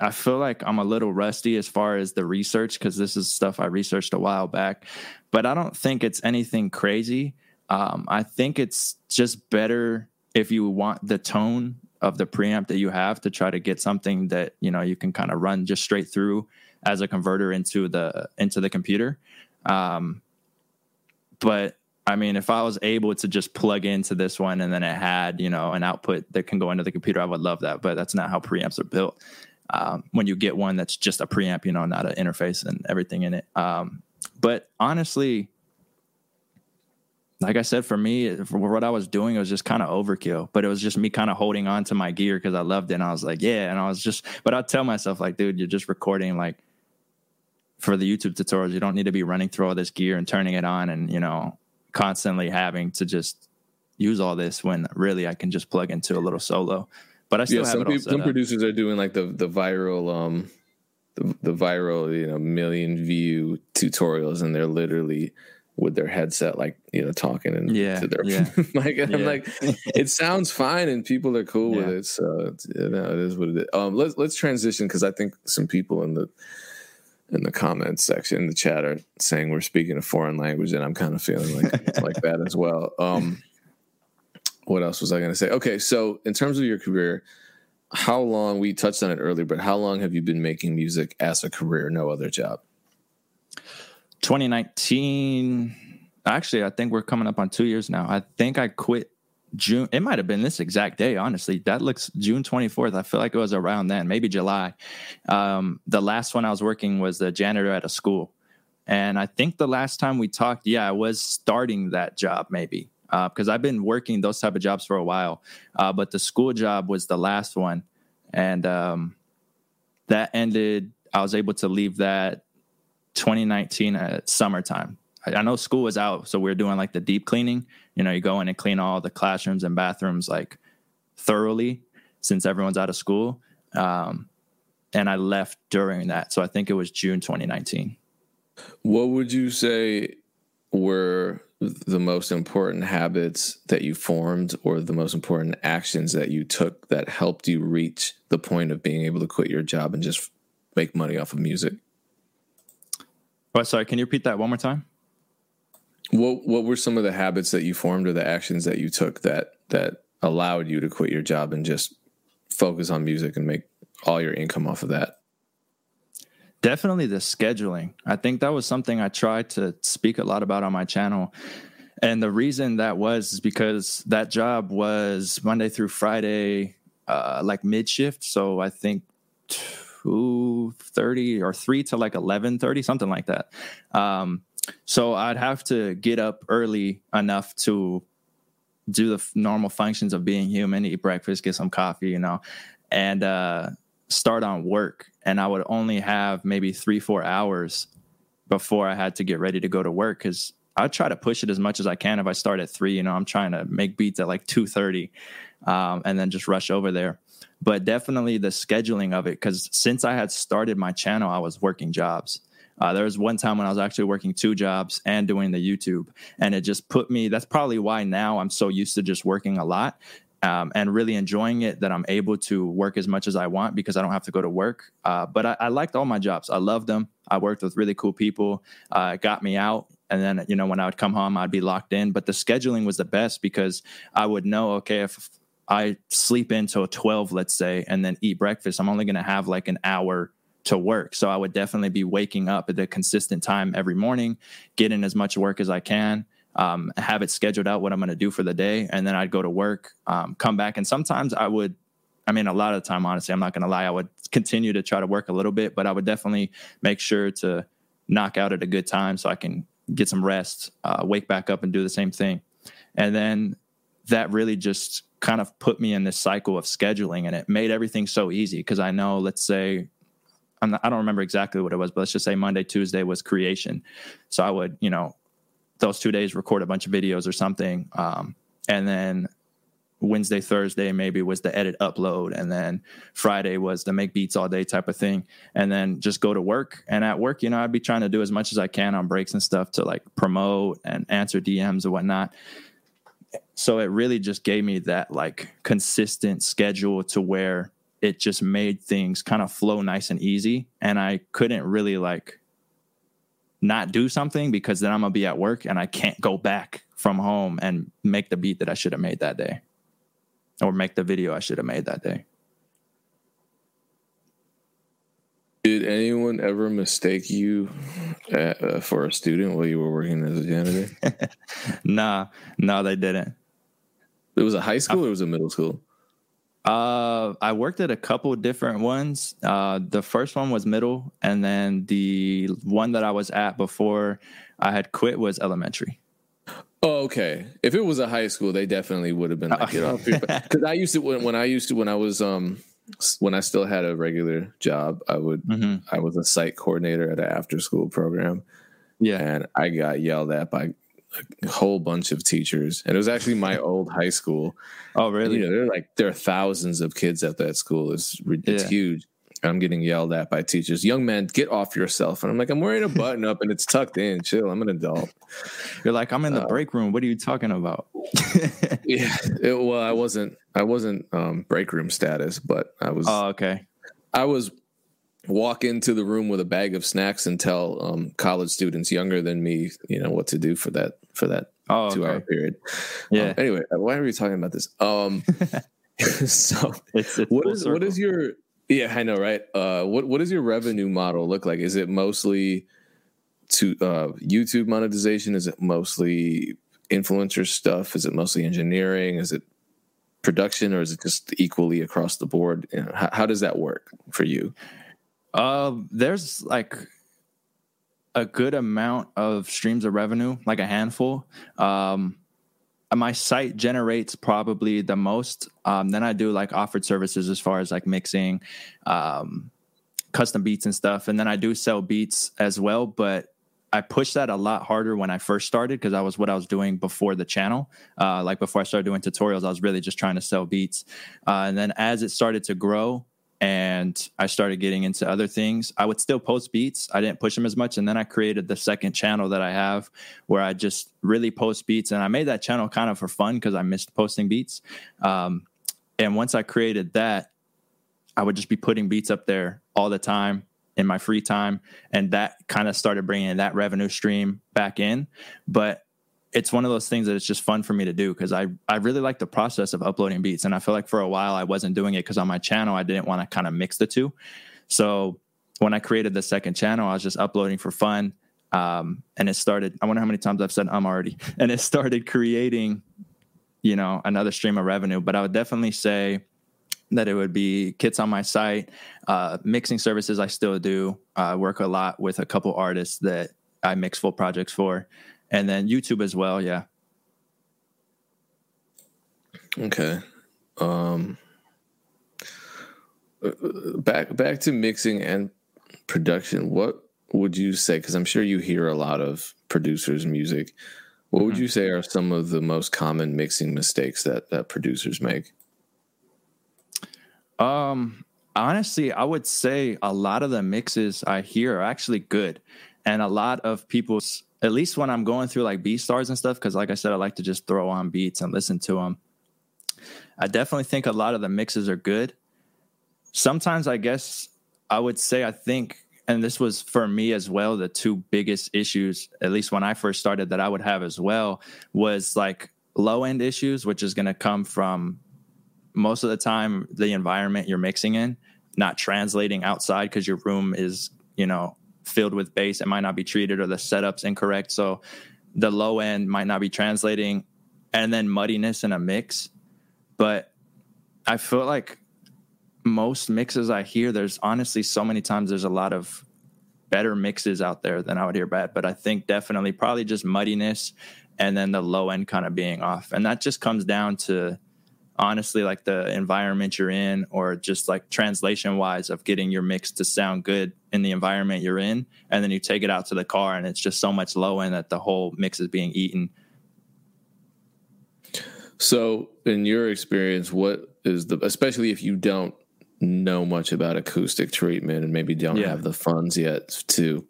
I feel like I'm a little rusty as far as the research because this is stuff I researched a while back, but I don't think it's anything crazy. Um, I think it's just better if you want the tone of the preamp that you have to try to get something that you know you can kind of run just straight through as a converter into the into the computer. Um, but I mean, if I was able to just plug into this one and then it had, you know, an output that can go into the computer, I would love that. But that's not how preamps are built. Um, when you get one that's just a preamp, you know, not an interface and everything in it. Um, but honestly, like I said, for me, for what I was doing, it was just kind of overkill. But it was just me kind of holding on to my gear because I loved it. And I was like, yeah. And I was just, but I'd tell myself, like, dude, you're just recording like for the YouTube tutorials. You don't need to be running through all this gear and turning it on and, you know, constantly having to just use all this when really I can just plug into a little solo. But I still yeah, have some, people, some producers are doing like the the viral um the, the viral you know million view tutorials and they're literally with their headset like you know talking and yeah, to their yeah. like yeah. I'm like it sounds fine and people are cool yeah. with it so you know, it is what it is. Um let's let's transition because I think some people in the in the comments section in the chat are saying we're speaking a foreign language, and I'm kind of feeling like like that as well. Um, what else was I going to say? Okay, so in terms of your career, how long we touched on it earlier, but how long have you been making music as a career, no other job? 2019. Actually, I think we're coming up on two years now. I think I quit June. It might have been this exact day, honestly. That looks June 24th. I feel like it was around then, maybe July. Um, the last one I was working was the janitor at a school. And I think the last time we talked, yeah, I was starting that job maybe because uh, I've been working those type of jobs for a while. Uh, but the school job was the last one. And um, that ended, I was able to leave that 2019 at summertime. I know school was out, so we are doing like the deep cleaning. You know, you go in and clean all the classrooms and bathrooms like thoroughly since everyone's out of school. Um, and I left during that, so I think it was June 2019. What would you say were the most important habits that you formed, or the most important actions that you took that helped you reach the point of being able to quit your job and just make money off of music? What? Sorry, can you repeat that one more time? What What were some of the habits that you formed or the actions that you took that that allowed you to quit your job and just focus on music and make all your income off of that? Definitely the scheduling. I think that was something I tried to speak a lot about on my channel. And the reason that was is because that job was Monday through Friday, uh, like mid shift. So I think two thirty or three to like eleven thirty, something like that. Um, so I'd have to get up early enough to do the f- normal functions of being human, eat breakfast, get some coffee, you know, and uh, start on work. And I would only have maybe three, four hours before I had to get ready to go to work because I try to push it as much as I can. If I start at three, you know, I'm trying to make beats at like two thirty, um, and then just rush over there. But definitely the scheduling of it because since I had started my channel, I was working jobs. Uh, there was one time when I was actually working two jobs and doing the YouTube, and it just put me. That's probably why now I'm so used to just working a lot um, and really enjoying it that I'm able to work as much as I want because I don't have to go to work. Uh, but I, I, liked all my jobs. I loved them. I worked with really cool people. Uh, it got me out. And then, you know, when I would come home, I'd be locked in. But the scheduling was the best because I would know, okay, if I sleep until 12, let's say, and then eat breakfast, I'm only going to have like an hour to work. So I would definitely be waking up at a consistent time every morning, getting as much work as I can, um, have it scheduled out what I'm going to do for the day, and then I'd go to work, um, come back, and sometimes I would. I mean, a lot of the time, honestly, I'm not going to lie. I would continue to try to work a little bit, but I would definitely make sure to knock out at a good time so I can get some rest, uh, wake back up, and do the same thing. And then that really just kind of put me in this cycle of scheduling and it made everything so easy because I know, let's say, not, i don't remember exactly what it was, but let's just say Monday, Tuesday was creation. So I would, you know, those two days record a bunch of videos or something. Um, and then Wednesday, Thursday maybe was the edit upload, and then Friday was the make beats all day type of thing, and then just go to work. And at work, you know, I'd be trying to do as much as I can on breaks and stuff to like promote and answer DMs and whatnot so it really just gave me that like consistent schedule to where it just made things kind of flow nice and easy and i couldn't really like not do something because then i'm gonna be at work and i can't go back from home and make the beat that i should have made that day or make the video i should have made that day Did anyone ever mistake you at, uh, for a student while you were working as a janitor? nah, no, they didn't. It was a high school or it was a middle school? Uh, I worked at a couple different ones. Uh, the first one was middle, and then the one that I was at before I had quit was elementary. Oh, okay. If it was a high school, they definitely would have been like, get off Because I used to when, when I used to when I was um when I still had a regular job, I would mm-hmm. I was a site coordinator at an after school program. Yeah, and I got yelled at by a whole bunch of teachers, and it was actually my old high school. Oh, really? You know, they're like there are thousands of kids at that school. It's it's yeah. huge. I'm getting yelled at by teachers. Young man, get off yourself. And I'm like, I'm wearing a button up and it's tucked in. Chill. I'm an adult. You're like, I'm in the uh, break room. What are you talking about? yeah. It, well, I wasn't. I wasn't um, break room status, but I was. Oh, okay. I was walk into the room with a bag of snacks and tell um, college students younger than me, you know, what to do for that for that oh, two okay. hour period. Yeah. Um, anyway, why are we talking about this? Um, so it's, it's what is what is your yeah, I know, right? Uh, what what does your revenue model look like? Is it mostly to uh, YouTube monetization? Is it mostly influencer stuff? Is it mostly engineering? Is it production, or is it just equally across the board? You know, how, how, does that work for you? Uh, there's like a good amount of streams of revenue, like a handful. Um, my site generates probably the most. Um, then I do like offered services as far as like mixing, um, custom beats and stuff. And then I do sell beats as well, but I pushed that a lot harder when I first started because that was what I was doing before the channel. Uh, like before I started doing tutorials, I was really just trying to sell beats. Uh, and then as it started to grow, and I started getting into other things. I would still post beats. I didn't push them as much. And then I created the second channel that I have where I just really post beats. And I made that channel kind of for fun because I missed posting beats. Um, and once I created that, I would just be putting beats up there all the time in my free time. And that kind of started bringing that revenue stream back in. But it's one of those things that it's just fun for me to do because I, I really like the process of uploading beats. And I feel like for a while I wasn't doing it because on my channel I didn't want to kind of mix the two. So when I created the second channel, I was just uploading for fun. Um, and it started, I wonder how many times I've said I'm already, and it started creating, you know, another stream of revenue. But I would definitely say that it would be kits on my site, uh, mixing services I still do. I work a lot with a couple artists that I mix full projects for and then YouTube as well. Yeah. Okay. Um, back back to mixing and production. What would you say? Because I'm sure you hear a lot of producers' music. What mm-hmm. would you say are some of the most common mixing mistakes that that producers make? Um, honestly, I would say a lot of the mixes I hear are actually good, and a lot of people's at least when I'm going through like BeatStars and stuff, because like I said, I like to just throw on beats and listen to them. I definitely think a lot of the mixes are good. Sometimes I guess I would say I think, and this was for me as well, the two biggest issues, at least when I first started, that I would have as well was like low end issues, which is going to come from most of the time the environment you're mixing in, not translating outside because your room is, you know, filled with bass, it might not be treated or the setup's incorrect. So the low end might not be translating, and then muddiness in a mix. But I feel like most mixes I hear, there's honestly so many times there's a lot of better mixes out there than I would hear bad. But I think definitely probably just muddiness and then the low end kind of being off. And that just comes down to honestly like the environment you're in or just like translation wise of getting your mix to sound good in the environment you're in and then you take it out to the car and it's just so much low end that the whole mix is being eaten so in your experience what is the especially if you don't know much about acoustic treatment and maybe don't yeah. have the funds yet to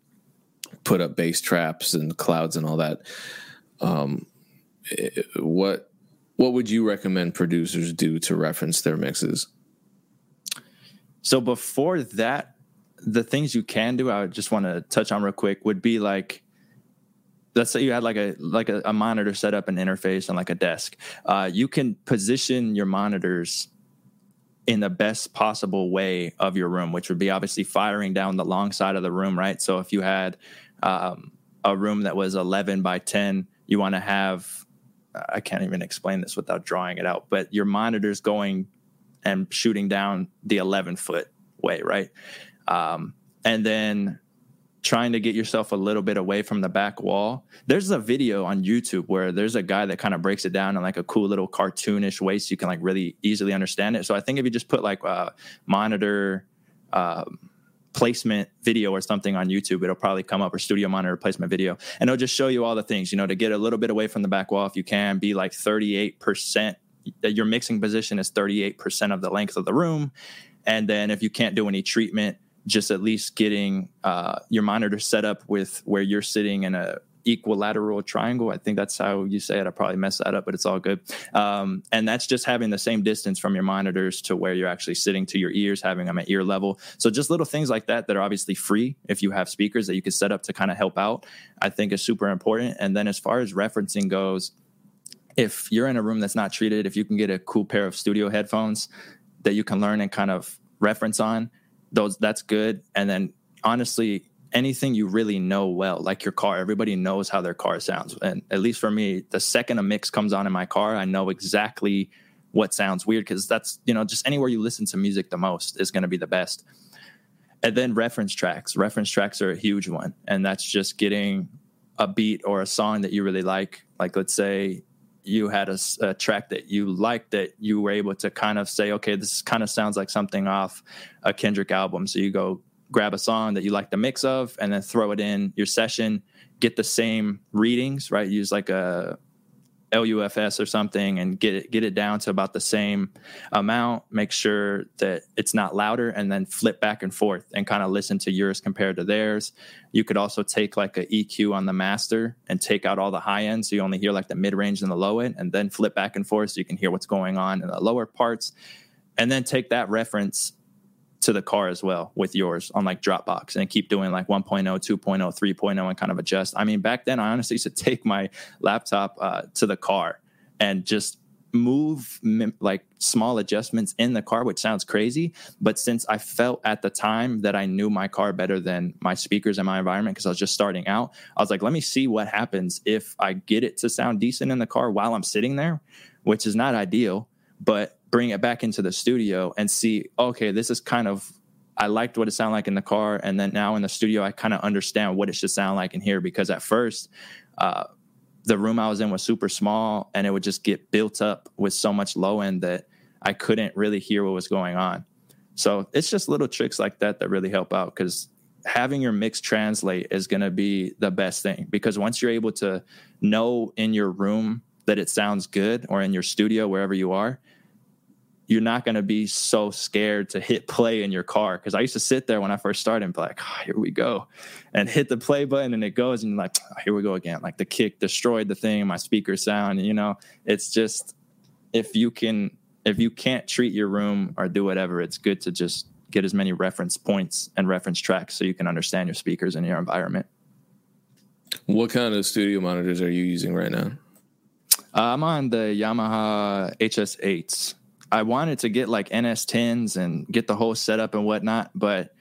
put up bass traps and clouds and all that. Um, eh, what what would you recommend producers do to reference their mixes? So before that, the things you can do, I would just want to touch on real quick would be like let's say you had like a like a, a monitor set up an interface and like a desk uh, you can position your monitors in the best possible way of your room, which would be obviously firing down the long side of the room, right? So if you had um, a room that was 11 by 10, you want to have, I can't even explain this without drawing it out, but your monitor's going and shooting down the 11 foot way, right? Um, and then trying to get yourself a little bit away from the back wall. There's a video on YouTube where there's a guy that kind of breaks it down in like a cool little cartoonish way so you can like really easily understand it. So I think if you just put like a monitor um, placement video or something on YouTube, it'll probably come up or studio monitor placement video. And it'll just show you all the things, you know, to get a little bit away from the back wall if you can, be like 38%. Your mixing position is 38% of the length of the room. And then if you can't do any treatment, just at least getting uh, your monitor set up with where you're sitting in a equilateral triangle. I think that's how you say it. I probably messed that up, but it's all good. Um, and that's just having the same distance from your monitors to where you're actually sitting to your ears, having them at ear level. So just little things like that that are obviously free if you have speakers that you can set up to kind of help out, I think is super important. And then as far as referencing goes, if you're in a room that's not treated, if you can get a cool pair of studio headphones that you can learn and kind of reference on, those that's good. And then honestly, anything you really know well, like your car, everybody knows how their car sounds. And at least for me, the second a mix comes on in my car, I know exactly what sounds weird because that's, you know, just anywhere you listen to music the most is going to be the best. And then reference tracks. Reference tracks are a huge one. And that's just getting a beat or a song that you really like. Like, let's say you had a, a, track that you liked that you were able to kind of say, okay, this kind of sounds like something off a Kendrick album. So you go grab a song that you like the mix of and then throw it in your session, get the same readings, right? Use like a LUFS or something and get it get it down to about the same amount. Make sure that it's not louder, and then flip back and forth and kind of listen to yours compared to theirs. You could also take like a EQ on the master and take out all the high end, so you only hear like the mid range and the low end, and then flip back and forth so you can hear what's going on in the lower parts. And then take that reference to the car as well with yours on like Dropbox and keep doing like 1.0, 2.0, 3.0 and kind of adjust. I mean, back then I honestly used to take my laptop uh, to the car and just move like small adjustments in the car, which sounds crazy. But since I felt at the time that I knew my car better than my speakers and my environment, because I was just starting out, I was like, let me see what happens if I get it to sound decent in the car while I'm sitting there, which is not ideal. But bring it back into the studio and see, okay, this is kind of I liked what it sounded like in the car, and then now in the studio, I kind of understand what it should sound like in here because at first, uh, the room I was in was super small, and it would just get built up with so much low end that I couldn't really hear what was going on. So it's just little tricks like that that really help out because having your mix translate is going to be the best thing because once you're able to know in your room that it sounds good or in your studio wherever you are you're not going to be so scared to hit play in your car. Cause I used to sit there when I first started and be like, oh, here we go, and hit the play button and it goes and like, oh, here we go again. Like the kick destroyed the thing, my speaker sound, you know, it's just, if you can, if you can't treat your room or do whatever, it's good to just get as many reference points and reference tracks so you can understand your speakers and your environment. What kind of studio monitors are you using right now? Uh, I'm on the Yamaha HS8s. I wanted to get like NS10s and get the whole setup and whatnot, but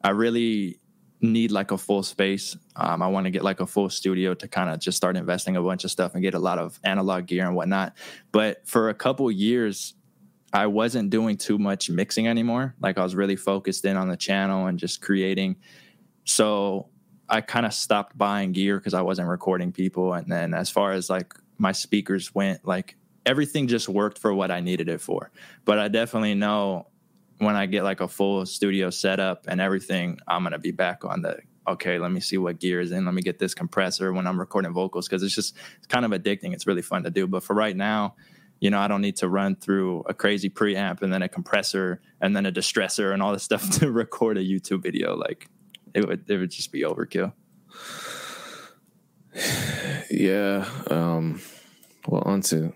I really need like a full space. Um, I want to get like a full studio to kind of just start investing a bunch of stuff and get a lot of analog gear and whatnot. But for a couple years, I wasn't doing too much mixing anymore. Like I was really focused in on the channel and just creating. so I kind of stopped buying gear because I wasn't recording people. And then as far as like my speakers went, like everything just worked for what I needed it for. But I definitely know when I get like a full studio setup and everything, I'm gonna be back on the okay, let me see what gear is in. Let me get this compressor when I'm recording vocals because it's just it's kind of addicting. It's really fun to do. But for right now, you know, I don't need to run through a crazy preamp and then a compressor and then a distressor and all this stuff to record a YouTube video. Like it would it would just be overkill. Yeah. Um well onto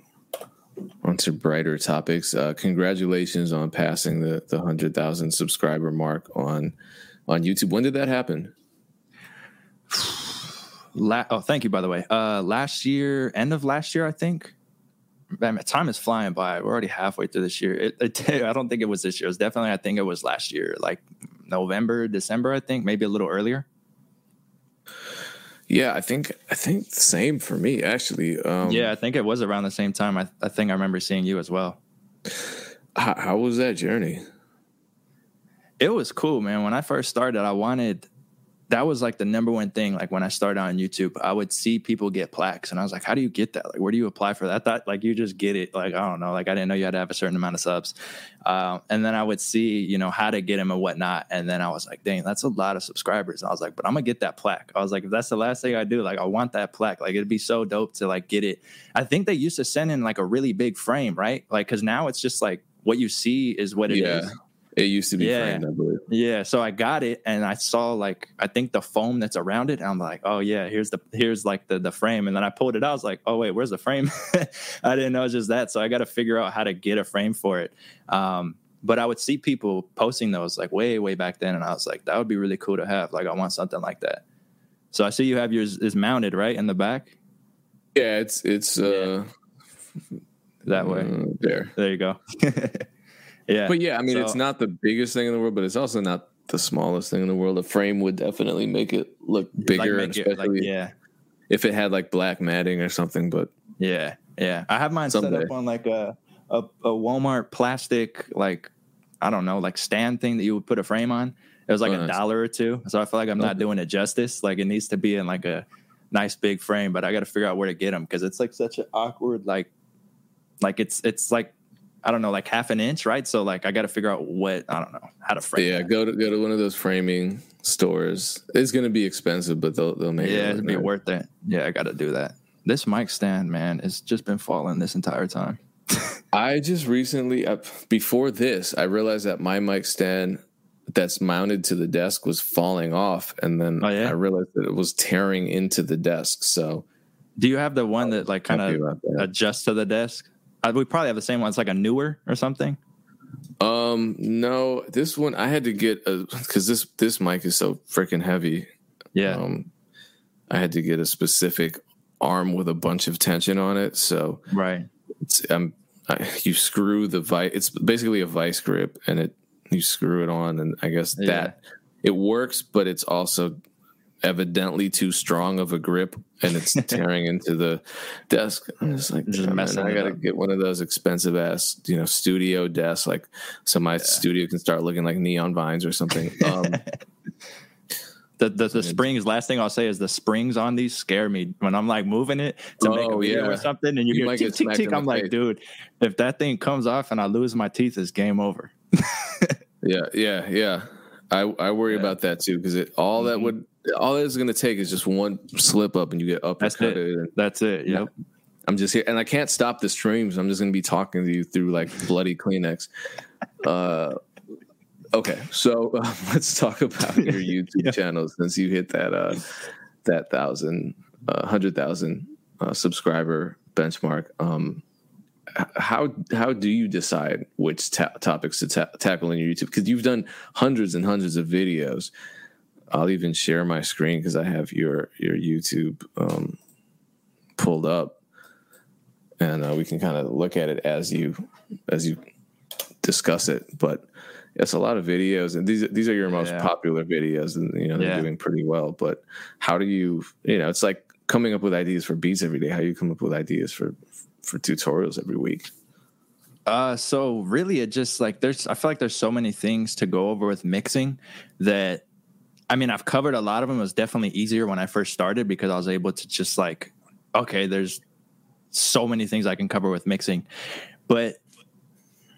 onto brighter topics. Uh congratulations on passing the the hundred thousand subscriber mark on on YouTube. When did that happen? La- oh, thank you. By the way, uh, last year, end of last year, I think. Time is flying by. We're already halfway through this year. It, it, I don't think it was this year. It was definitely. I think it was last year, like November, December. I think maybe a little earlier. Yeah, I think I think the same for me actually. Um, yeah, I think it was around the same time. I, I think I remember seeing you as well. How, how was that journey? It was cool, man. When I first started, I wanted that was like the number one thing. Like when I started on YouTube, I would see people get plaques, and I was like, "How do you get that? Like, where do you apply for that?" I thought like you just get it. Like I don't know. Like I didn't know you had to have a certain amount of subs. Uh, and then I would see, you know, how to get them and whatnot. And then I was like, "Dang, that's a lot of subscribers." And I was like, "But I'm gonna get that plaque." I was like, "If that's the last thing I do, like I want that plaque. Like it'd be so dope to like get it." I think they used to send in like a really big frame, right? Like because now it's just like what you see is what it yeah. is. It used to be yeah. framed, I believe. Yeah. So I got it and I saw like I think the foam that's around it. And I'm like, oh yeah, here's the here's like the the frame. And then I pulled it out. I was like, oh wait, where's the frame? I didn't know it was just that. So I got to figure out how to get a frame for it. Um, but I would see people posting those like way, way back then, and I was like, that would be really cool to have. Like I want something like that. So I see you have yours is mounted right in the back. Yeah, it's it's uh yeah. that way. Uh, there. There you go. Yeah. But yeah, I mean, so, it's not the biggest thing in the world, but it's also not the smallest thing in the world. A frame would definitely make it look bigger, like especially it, like, yeah. if it had like black matting or something. But yeah, yeah, I have mine someday. set up on like a, a a Walmart plastic like I don't know like stand thing that you would put a frame on. It was like oh, a nice. dollar or two, so I feel like I'm not doing it justice. Like it needs to be in like a nice big frame, but I got to figure out where to get them because it's like such an awkward like like it's it's like I don't know, like half an inch, right? So like I got to figure out what I don't know how to frame. Yeah, that. go to go to one of those framing stores. It's going to be expensive, but they'll they'll make yeah, it. be worth it. Yeah, I got to do that. This mic stand, man, has just been falling this entire time. I just recently, uh, before this, I realized that my mic stand that's mounted to the desk was falling off, and then oh, yeah? I realized that it was tearing into the desk. So, do you have the one that like kind of adjusts to the desk? Uh, we probably have the same one. It's like a newer or something. Um, no, this one I had to get a because this this mic is so freaking heavy. Yeah. Um, I had to get a specific arm with a bunch of tension on it. So right, it's um, I, you screw the vice. It's basically a vice grip, and it you screw it on, and I guess yeah. that it works, but it's also evidently too strong of a grip and it's tearing into the desk. I'm just like, just messing I gotta get one of those expensive ass, you know, studio desks, like so my yeah. studio can start looking like neon vines or something. Um, the the, the springs. Last thing I'll say is the springs on these scare me when I'm like moving it to oh, make a oh, video yeah. or something, and you, you hear tick tick tick. I'm like, face. dude, if that thing comes off and I lose my teeth, it's game over. yeah, yeah, yeah. I I worry yeah. about that too because it all mm-hmm. that would all it's going to take is just one slip up and you get up. That's it. That's it. Yep. I'm just here, and I can't stop the streams. I'm just going to be talking to you through like bloody Kleenex. Uh, okay, so uh, let's talk about your YouTube yeah. channel since you hit that uh, that thousand, uh, hundred thousand uh, subscriber benchmark. Um, how how do you decide which ta- topics to ta- tackle in your YouTube? Because you've done hundreds and hundreds of videos. I'll even share my screen because I have your your YouTube um, pulled up, and uh, we can kind of look at it as you as you discuss it. But it's a lot of videos, and these these are your most yeah. popular videos, and you know they're yeah. doing pretty well. But how do you you know it's like coming up with ideas for beats every day? How do you come up with ideas for for tutorials every week? Uh, so really, it just like there's I feel like there's so many things to go over with mixing that I mean, I've covered a lot of them. It was definitely easier when I first started because I was able to just like, okay, there's so many things I can cover with mixing. But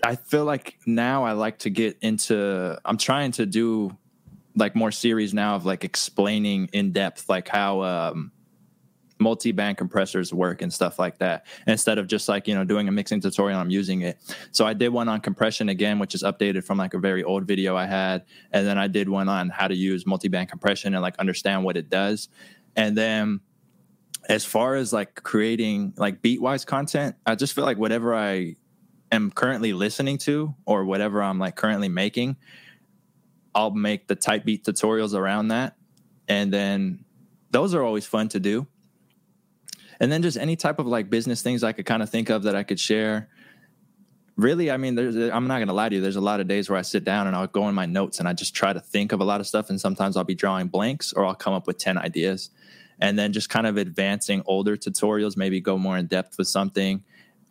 I feel like now I like to get into, I'm trying to do like more series now of like explaining in depth, like how, um, multi-band compressors work and stuff like that instead of just like you know doing a mixing tutorial i'm using it. So i did one on compression again which is updated from like a very old video i had and then i did one on how to use multi-band compression and like understand what it does. And then as far as like creating like beat-wise content i just feel like whatever i am currently listening to or whatever i'm like currently making i'll make the type beat tutorials around that. And then those are always fun to do and then just any type of like business things I could kind of think of that I could share. Really, I mean, there's I'm not gonna lie to you. There's a lot of days where I sit down and I'll go in my notes and I just try to think of a lot of stuff. And sometimes I'll be drawing blanks or I'll come up with ten ideas, and then just kind of advancing older tutorials, maybe go more in depth with something.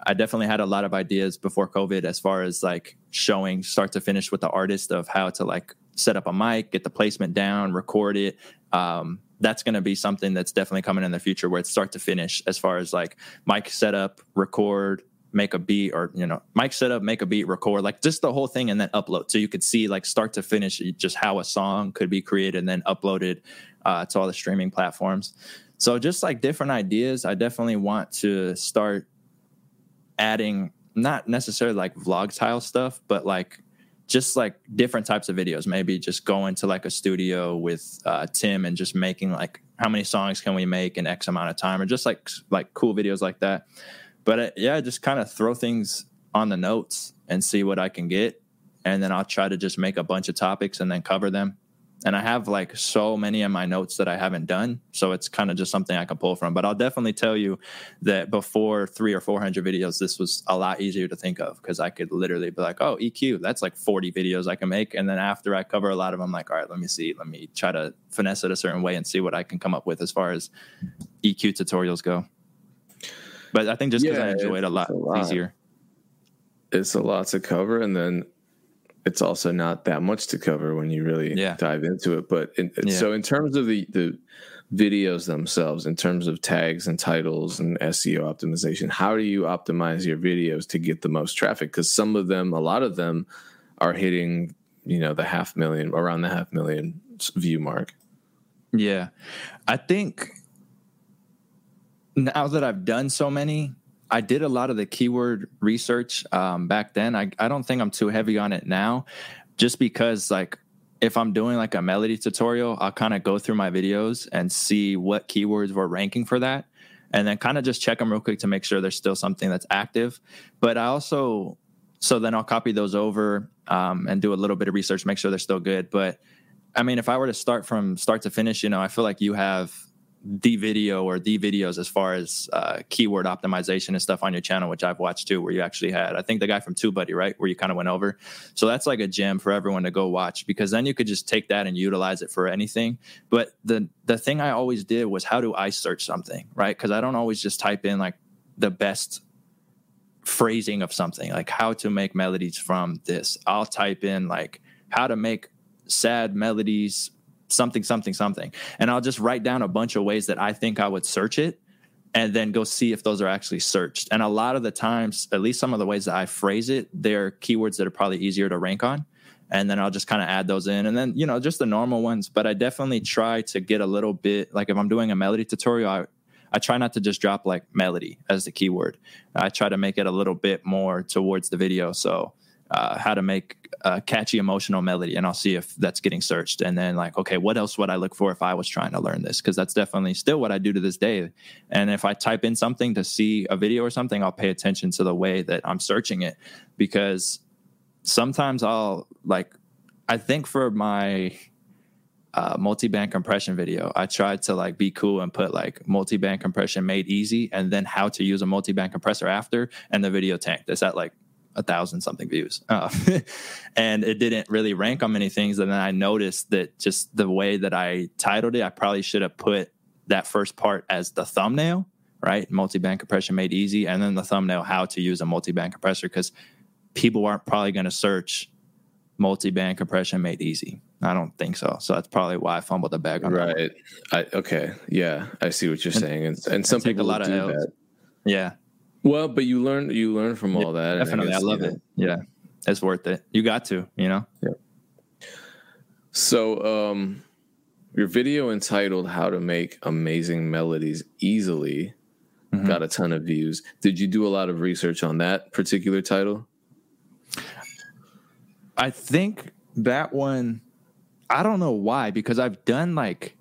I definitely had a lot of ideas before COVID as far as like showing start to finish with the artist of how to like set up a mic, get the placement down, record it, um, that's going to be something that's definitely coming in the future where it's start to finish as far as like mic setup, record, make a beat or you know mic setup make a beat record like just the whole thing and then upload. So you could see like start to finish just how a song could be created and then uploaded uh, to all the streaming platforms. So just like different ideas. I definitely want to start adding not necessarily like vlog style stuff but like just like different types of videos. Maybe just going to like a studio with uh, Tim and just making like how many songs can we make in X amount of time, or just like like cool videos like that. But uh, yeah, just kind of throw things on the notes and see what I can get, and then I'll try to just make a bunch of topics and then cover them and I have like so many of my notes that I haven't done. So it's kind of just something I can pull from. But I'll definitely tell you that before three or 400 videos, this was a lot easier to think of because I could literally be like, oh, EQ, that's like 40 videos I can make. And then after I cover a lot of them, I'm like, all right, let me see. Let me try to finesse it a certain way and see what I can come up with as far as EQ tutorials go. But I think just because yeah, I enjoy it a lot, a lot easier. It's a lot to cover. And then it's also not that much to cover when you really yeah. dive into it. But in, yeah. so in terms of the the videos themselves, in terms of tags and titles and SEO optimization, how do you optimize your videos to get the most traffic? Because some of them, a lot of them, are hitting you know the half million around the half million view mark. Yeah, I think now that I've done so many, I did a lot of the keyword research um, back then. I, I don't think I'm too heavy on it now, just because like if I'm doing like a melody tutorial, I'll kind of go through my videos and see what keywords were ranking for that, and then kind of just check them real quick to make sure there's still something that's active. But I also so then I'll copy those over um, and do a little bit of research, make sure they're still good. But I mean, if I were to start from start to finish, you know, I feel like you have the video or the videos as far as uh, keyword optimization and stuff on your channel, which I've watched too, where you actually had, I think the guy from TubeBuddy, right, where you kind of went over. So that's like a gem for everyone to go watch because then you could just take that and utilize it for anything. But the the thing I always did was how do I search something, right? Because I don't always just type in like the best phrasing of something, like how to make melodies from this. I'll type in like how to make sad melodies something, something, something. And I'll just write down a bunch of ways that I think I would search it and then go see if those are actually searched. And a lot of the times, at least some of the ways that I phrase it, they're keywords that are probably easier to rank on. And then I'll just kind of add those in. And then, you know, just the normal ones. But I definitely try to get a little bit like if I'm doing a melody tutorial, I, I try not to just drop like melody as the keyword. I try to make it a little bit more towards the video. So uh, how to make a catchy emotional melody and i'll see if that's getting searched. And then like okay what else would i look for if i was trying to learn this? Because that's definitely still what i do to this day. And if i type in something to see a video or something i'll pay attention to the way that i'm searching it. Because sometimes i'll like i think for my uh, multi-band compression video i tried to like be cool and put like multi-band compression made easy and then how to use a multi-band compressor after and the video tanked. It's at like a thousand something views. Uh, and it didn't really rank on many things. And then I noticed that just the way that I titled it, I probably should have put that first part as the thumbnail, right? Multi-band compression made easy. And then the thumbnail, how to use a multi-band compressor, because people aren't probably going to search multi-band compression made easy. I don't think so. So that's probably why I fumbled the bag on right. I, okay, yeah, I see what you're saying, and, and some people a lot of do that. Yeah. Well, but you learn you learn from all that. Definitely, I, guess, I love it. Yeah, it's worth it. You got to, you know. Yeah. So, um, your video entitled "How to Make Amazing Melodies Easily" mm-hmm. got a ton of views. Did you do a lot of research on that particular title? I think that one, I don't know why, because I've done like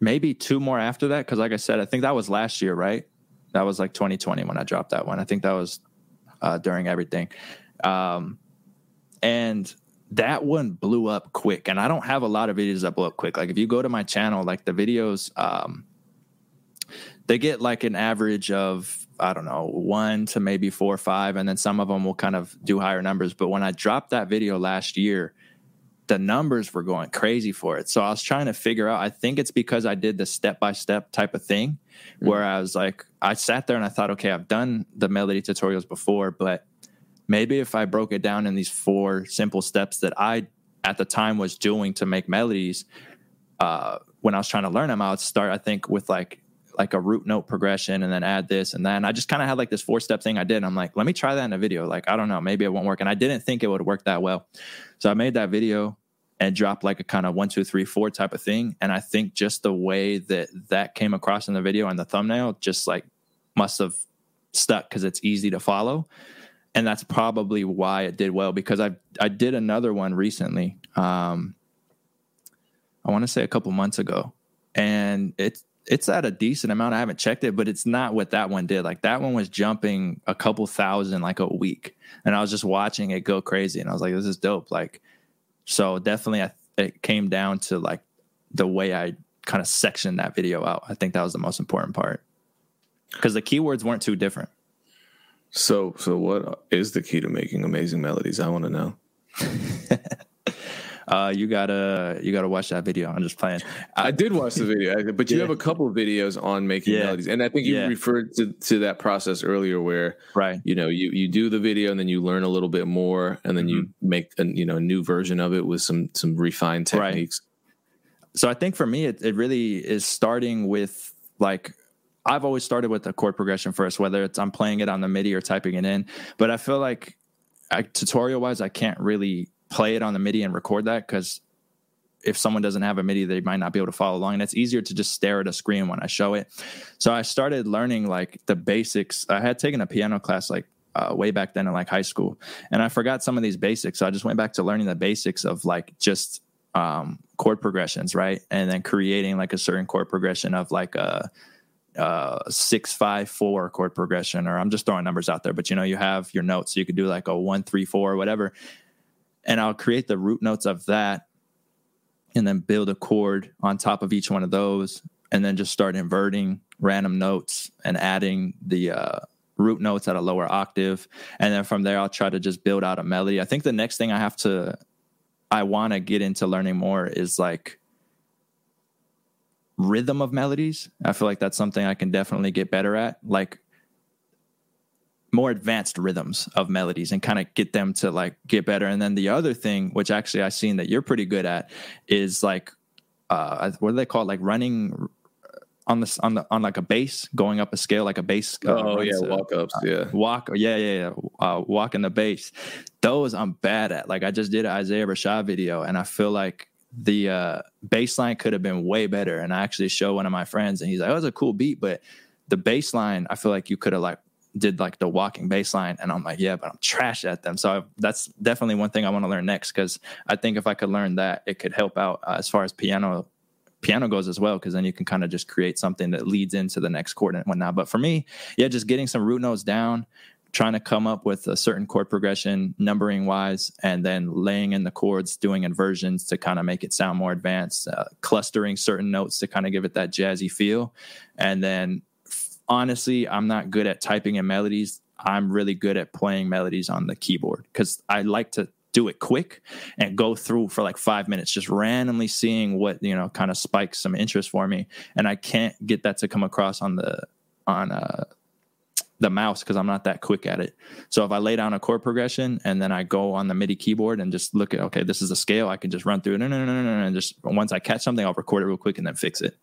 maybe two more after that. Cause like I said, I think that was last year, right? That was like 2020 when I dropped that one. I think that was uh, during everything. Um, and that one blew up quick. And I don't have a lot of videos that blow up quick. Like if you go to my channel, like the videos, um, they get like an average of I don't know, one to maybe four or five, and then some of them will kind of do higher numbers. But when I dropped that video last year, the numbers were going crazy for it. So I was trying to figure out. I think it's because I did the step by step type of thing, mm-hmm. where I was like, I sat there and I thought, okay, I've done the melody tutorials before, but maybe if I broke it down in these four simple steps that I at the time was doing to make melodies, uh, when I was trying to learn them, I would start, I think, with like like a root note progression and then add this and then I just kind of had like this four step thing I did. I'm like, let me try that in a video. Like, I don't know, maybe it won't work. And I didn't think it would work that well. So I made that video and dropped like a kind of one, two, three, four type of thing. And I think just the way that that came across in the video and the thumbnail just like must have stuck because it's easy to follow. And that's probably why it did well because I I did another one recently. Um, I want to say a couple months ago, and it's it's at a decent amount. I haven't checked it, but it's not what that one did. Like that one was jumping a couple thousand like a week, and I was just watching it go crazy, and I was like, "This is dope!" Like, so definitely, I, it came down to like the way I kind of sectioned that video out. I think that was the most important part because the keywords weren't too different. So, so what is the key to making amazing melodies? I want to know. uh, you gotta you gotta watch that video. I'm just playing. I did watch the video, but you yeah. have a couple of videos on making yeah. melodies, and I think you yeah. referred to, to that process earlier, where right, you know, you you do the video and then you learn a little bit more, and then mm-hmm. you make a you know a new version of it with some some refined techniques. Right. So I think for me, it, it really is starting with like I've always started with the chord progression first, whether it's I'm playing it on the MIDI or typing it in. But I feel like I, tutorial wise, I can't really play it on the MIDI and record that because if someone doesn't have a MIDI, they might not be able to follow along. And it's easier to just stare at a screen when I show it. So I started learning like the basics. I had taken a piano class like uh, way back then in like high school, and I forgot some of these basics. So I just went back to learning the basics of like just um, chord progressions, right? And then creating like a certain chord progression of like a, a six five four chord progression, or I'm just throwing numbers out there. But you know, you have your notes, so you could do like a one three four or whatever, and I'll create the root notes of that and then build a chord on top of each one of those and then just start inverting random notes and adding the uh, root notes at a lower octave and then from there I'll try to just build out a melody. I think the next thing I have to I want to get into learning more is like rhythm of melodies. I feel like that's something I can definitely get better at. Like more advanced rhythms of melodies and kind of get them to like get better. And then the other thing, which actually I've seen that you're pretty good at, is like uh, what do they call it? Like running on the on the on like a bass, going up a scale like a bass. Uh, oh yeah, walk ups. Uh, yeah, walk. Yeah, yeah, yeah. Uh, walking the bass. Those I'm bad at. Like I just did an Isaiah Rashad video, and I feel like the uh, bass line could have been way better. And I actually show one of my friends, and he's like, "Oh, it was a cool beat," but the bass line, I feel like you could have like did like the walking baseline and I'm like, yeah, but I'm trash at them. So I, that's definitely one thing I want to learn next because I think if I could learn that, it could help out uh, as far as piano piano goes as well because then you can kind of just create something that leads into the next chord and whatnot. But for me, yeah, just getting some root notes down, trying to come up with a certain chord progression, numbering wise, and then laying in the chords, doing inversions to kind of make it sound more advanced, uh, clustering certain notes to kind of give it that jazzy feel, and then honestly, I'm not good at typing in melodies. I'm really good at playing melodies on the keyboard because I like to do it quick and go through for like five minutes, just randomly seeing what you know kind of spikes some interest for me. And I can't get that to come across on the on uh the mouse because I'm not that quick at it. So if I lay down a chord progression and then I go on the MIDI keyboard and just look at okay, this is a scale, I can just run through it and just once I catch something, I'll record it real quick and then fix it.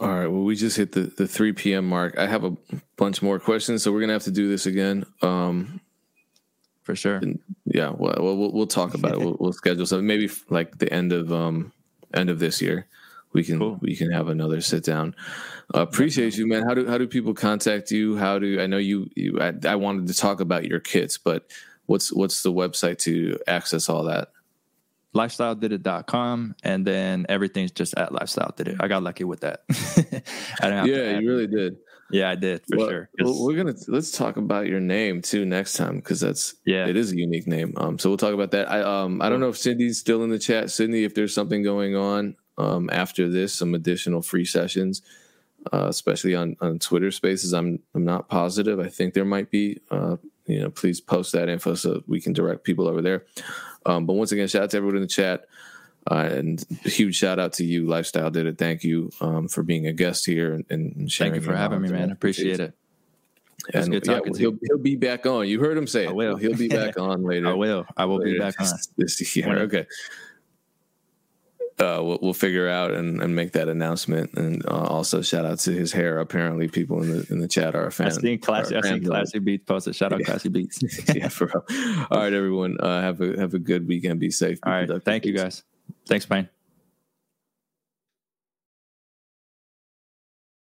All right. Well, we just hit the, the 3 p.m. mark. I have a bunch more questions, so we're gonna have to do this again. Um, for sure. Yeah. Well, we'll we'll talk about it. We'll, we'll schedule something. Maybe like the end of um end of this year, we can cool. we can have another sit down. Uh, appreciate you, man. How do how do people contact you? How do I know you? You I, I wanted to talk about your kits, but what's what's the website to access all that? lifestyledidit.com and then everything's just at lifestyle did it. I got lucky with that. yeah, you really did. Yeah, I did for well, sure. Well, we're gonna let's talk about your name too next time because that's yeah, it is a unique name. Um, so we'll talk about that. I um, I don't know if Cindy's still in the chat. Cindy, if there's something going on um after this, some additional free sessions, uh, especially on on Twitter Spaces. I'm I'm not positive. I think there might be. Uh, you know, please post that info so we can direct people over there. Um, but once again, shout out to everyone in the chat. Uh, and huge shout out to you, Lifestyle Did It. Thank you um, for being a guest here and, and sharing. Thank you for having me, man. Appreciate it. And good talking yeah, he'll, he'll be back on. You heard him say it. I will. He'll be back on later. I will. I will be back on. This year. Okay. Uh, we'll, we'll, figure out and, and, make that announcement. And uh, also shout out to his hair. Apparently, people in the in the chat are a fan. I seen classy. I seen classy beats posted. Shout out yeah. classy beats. yeah, for real. All right, everyone. Uh, have a have a good weekend. Be safe. Be All right. Thank you guys. Thanks, Pain.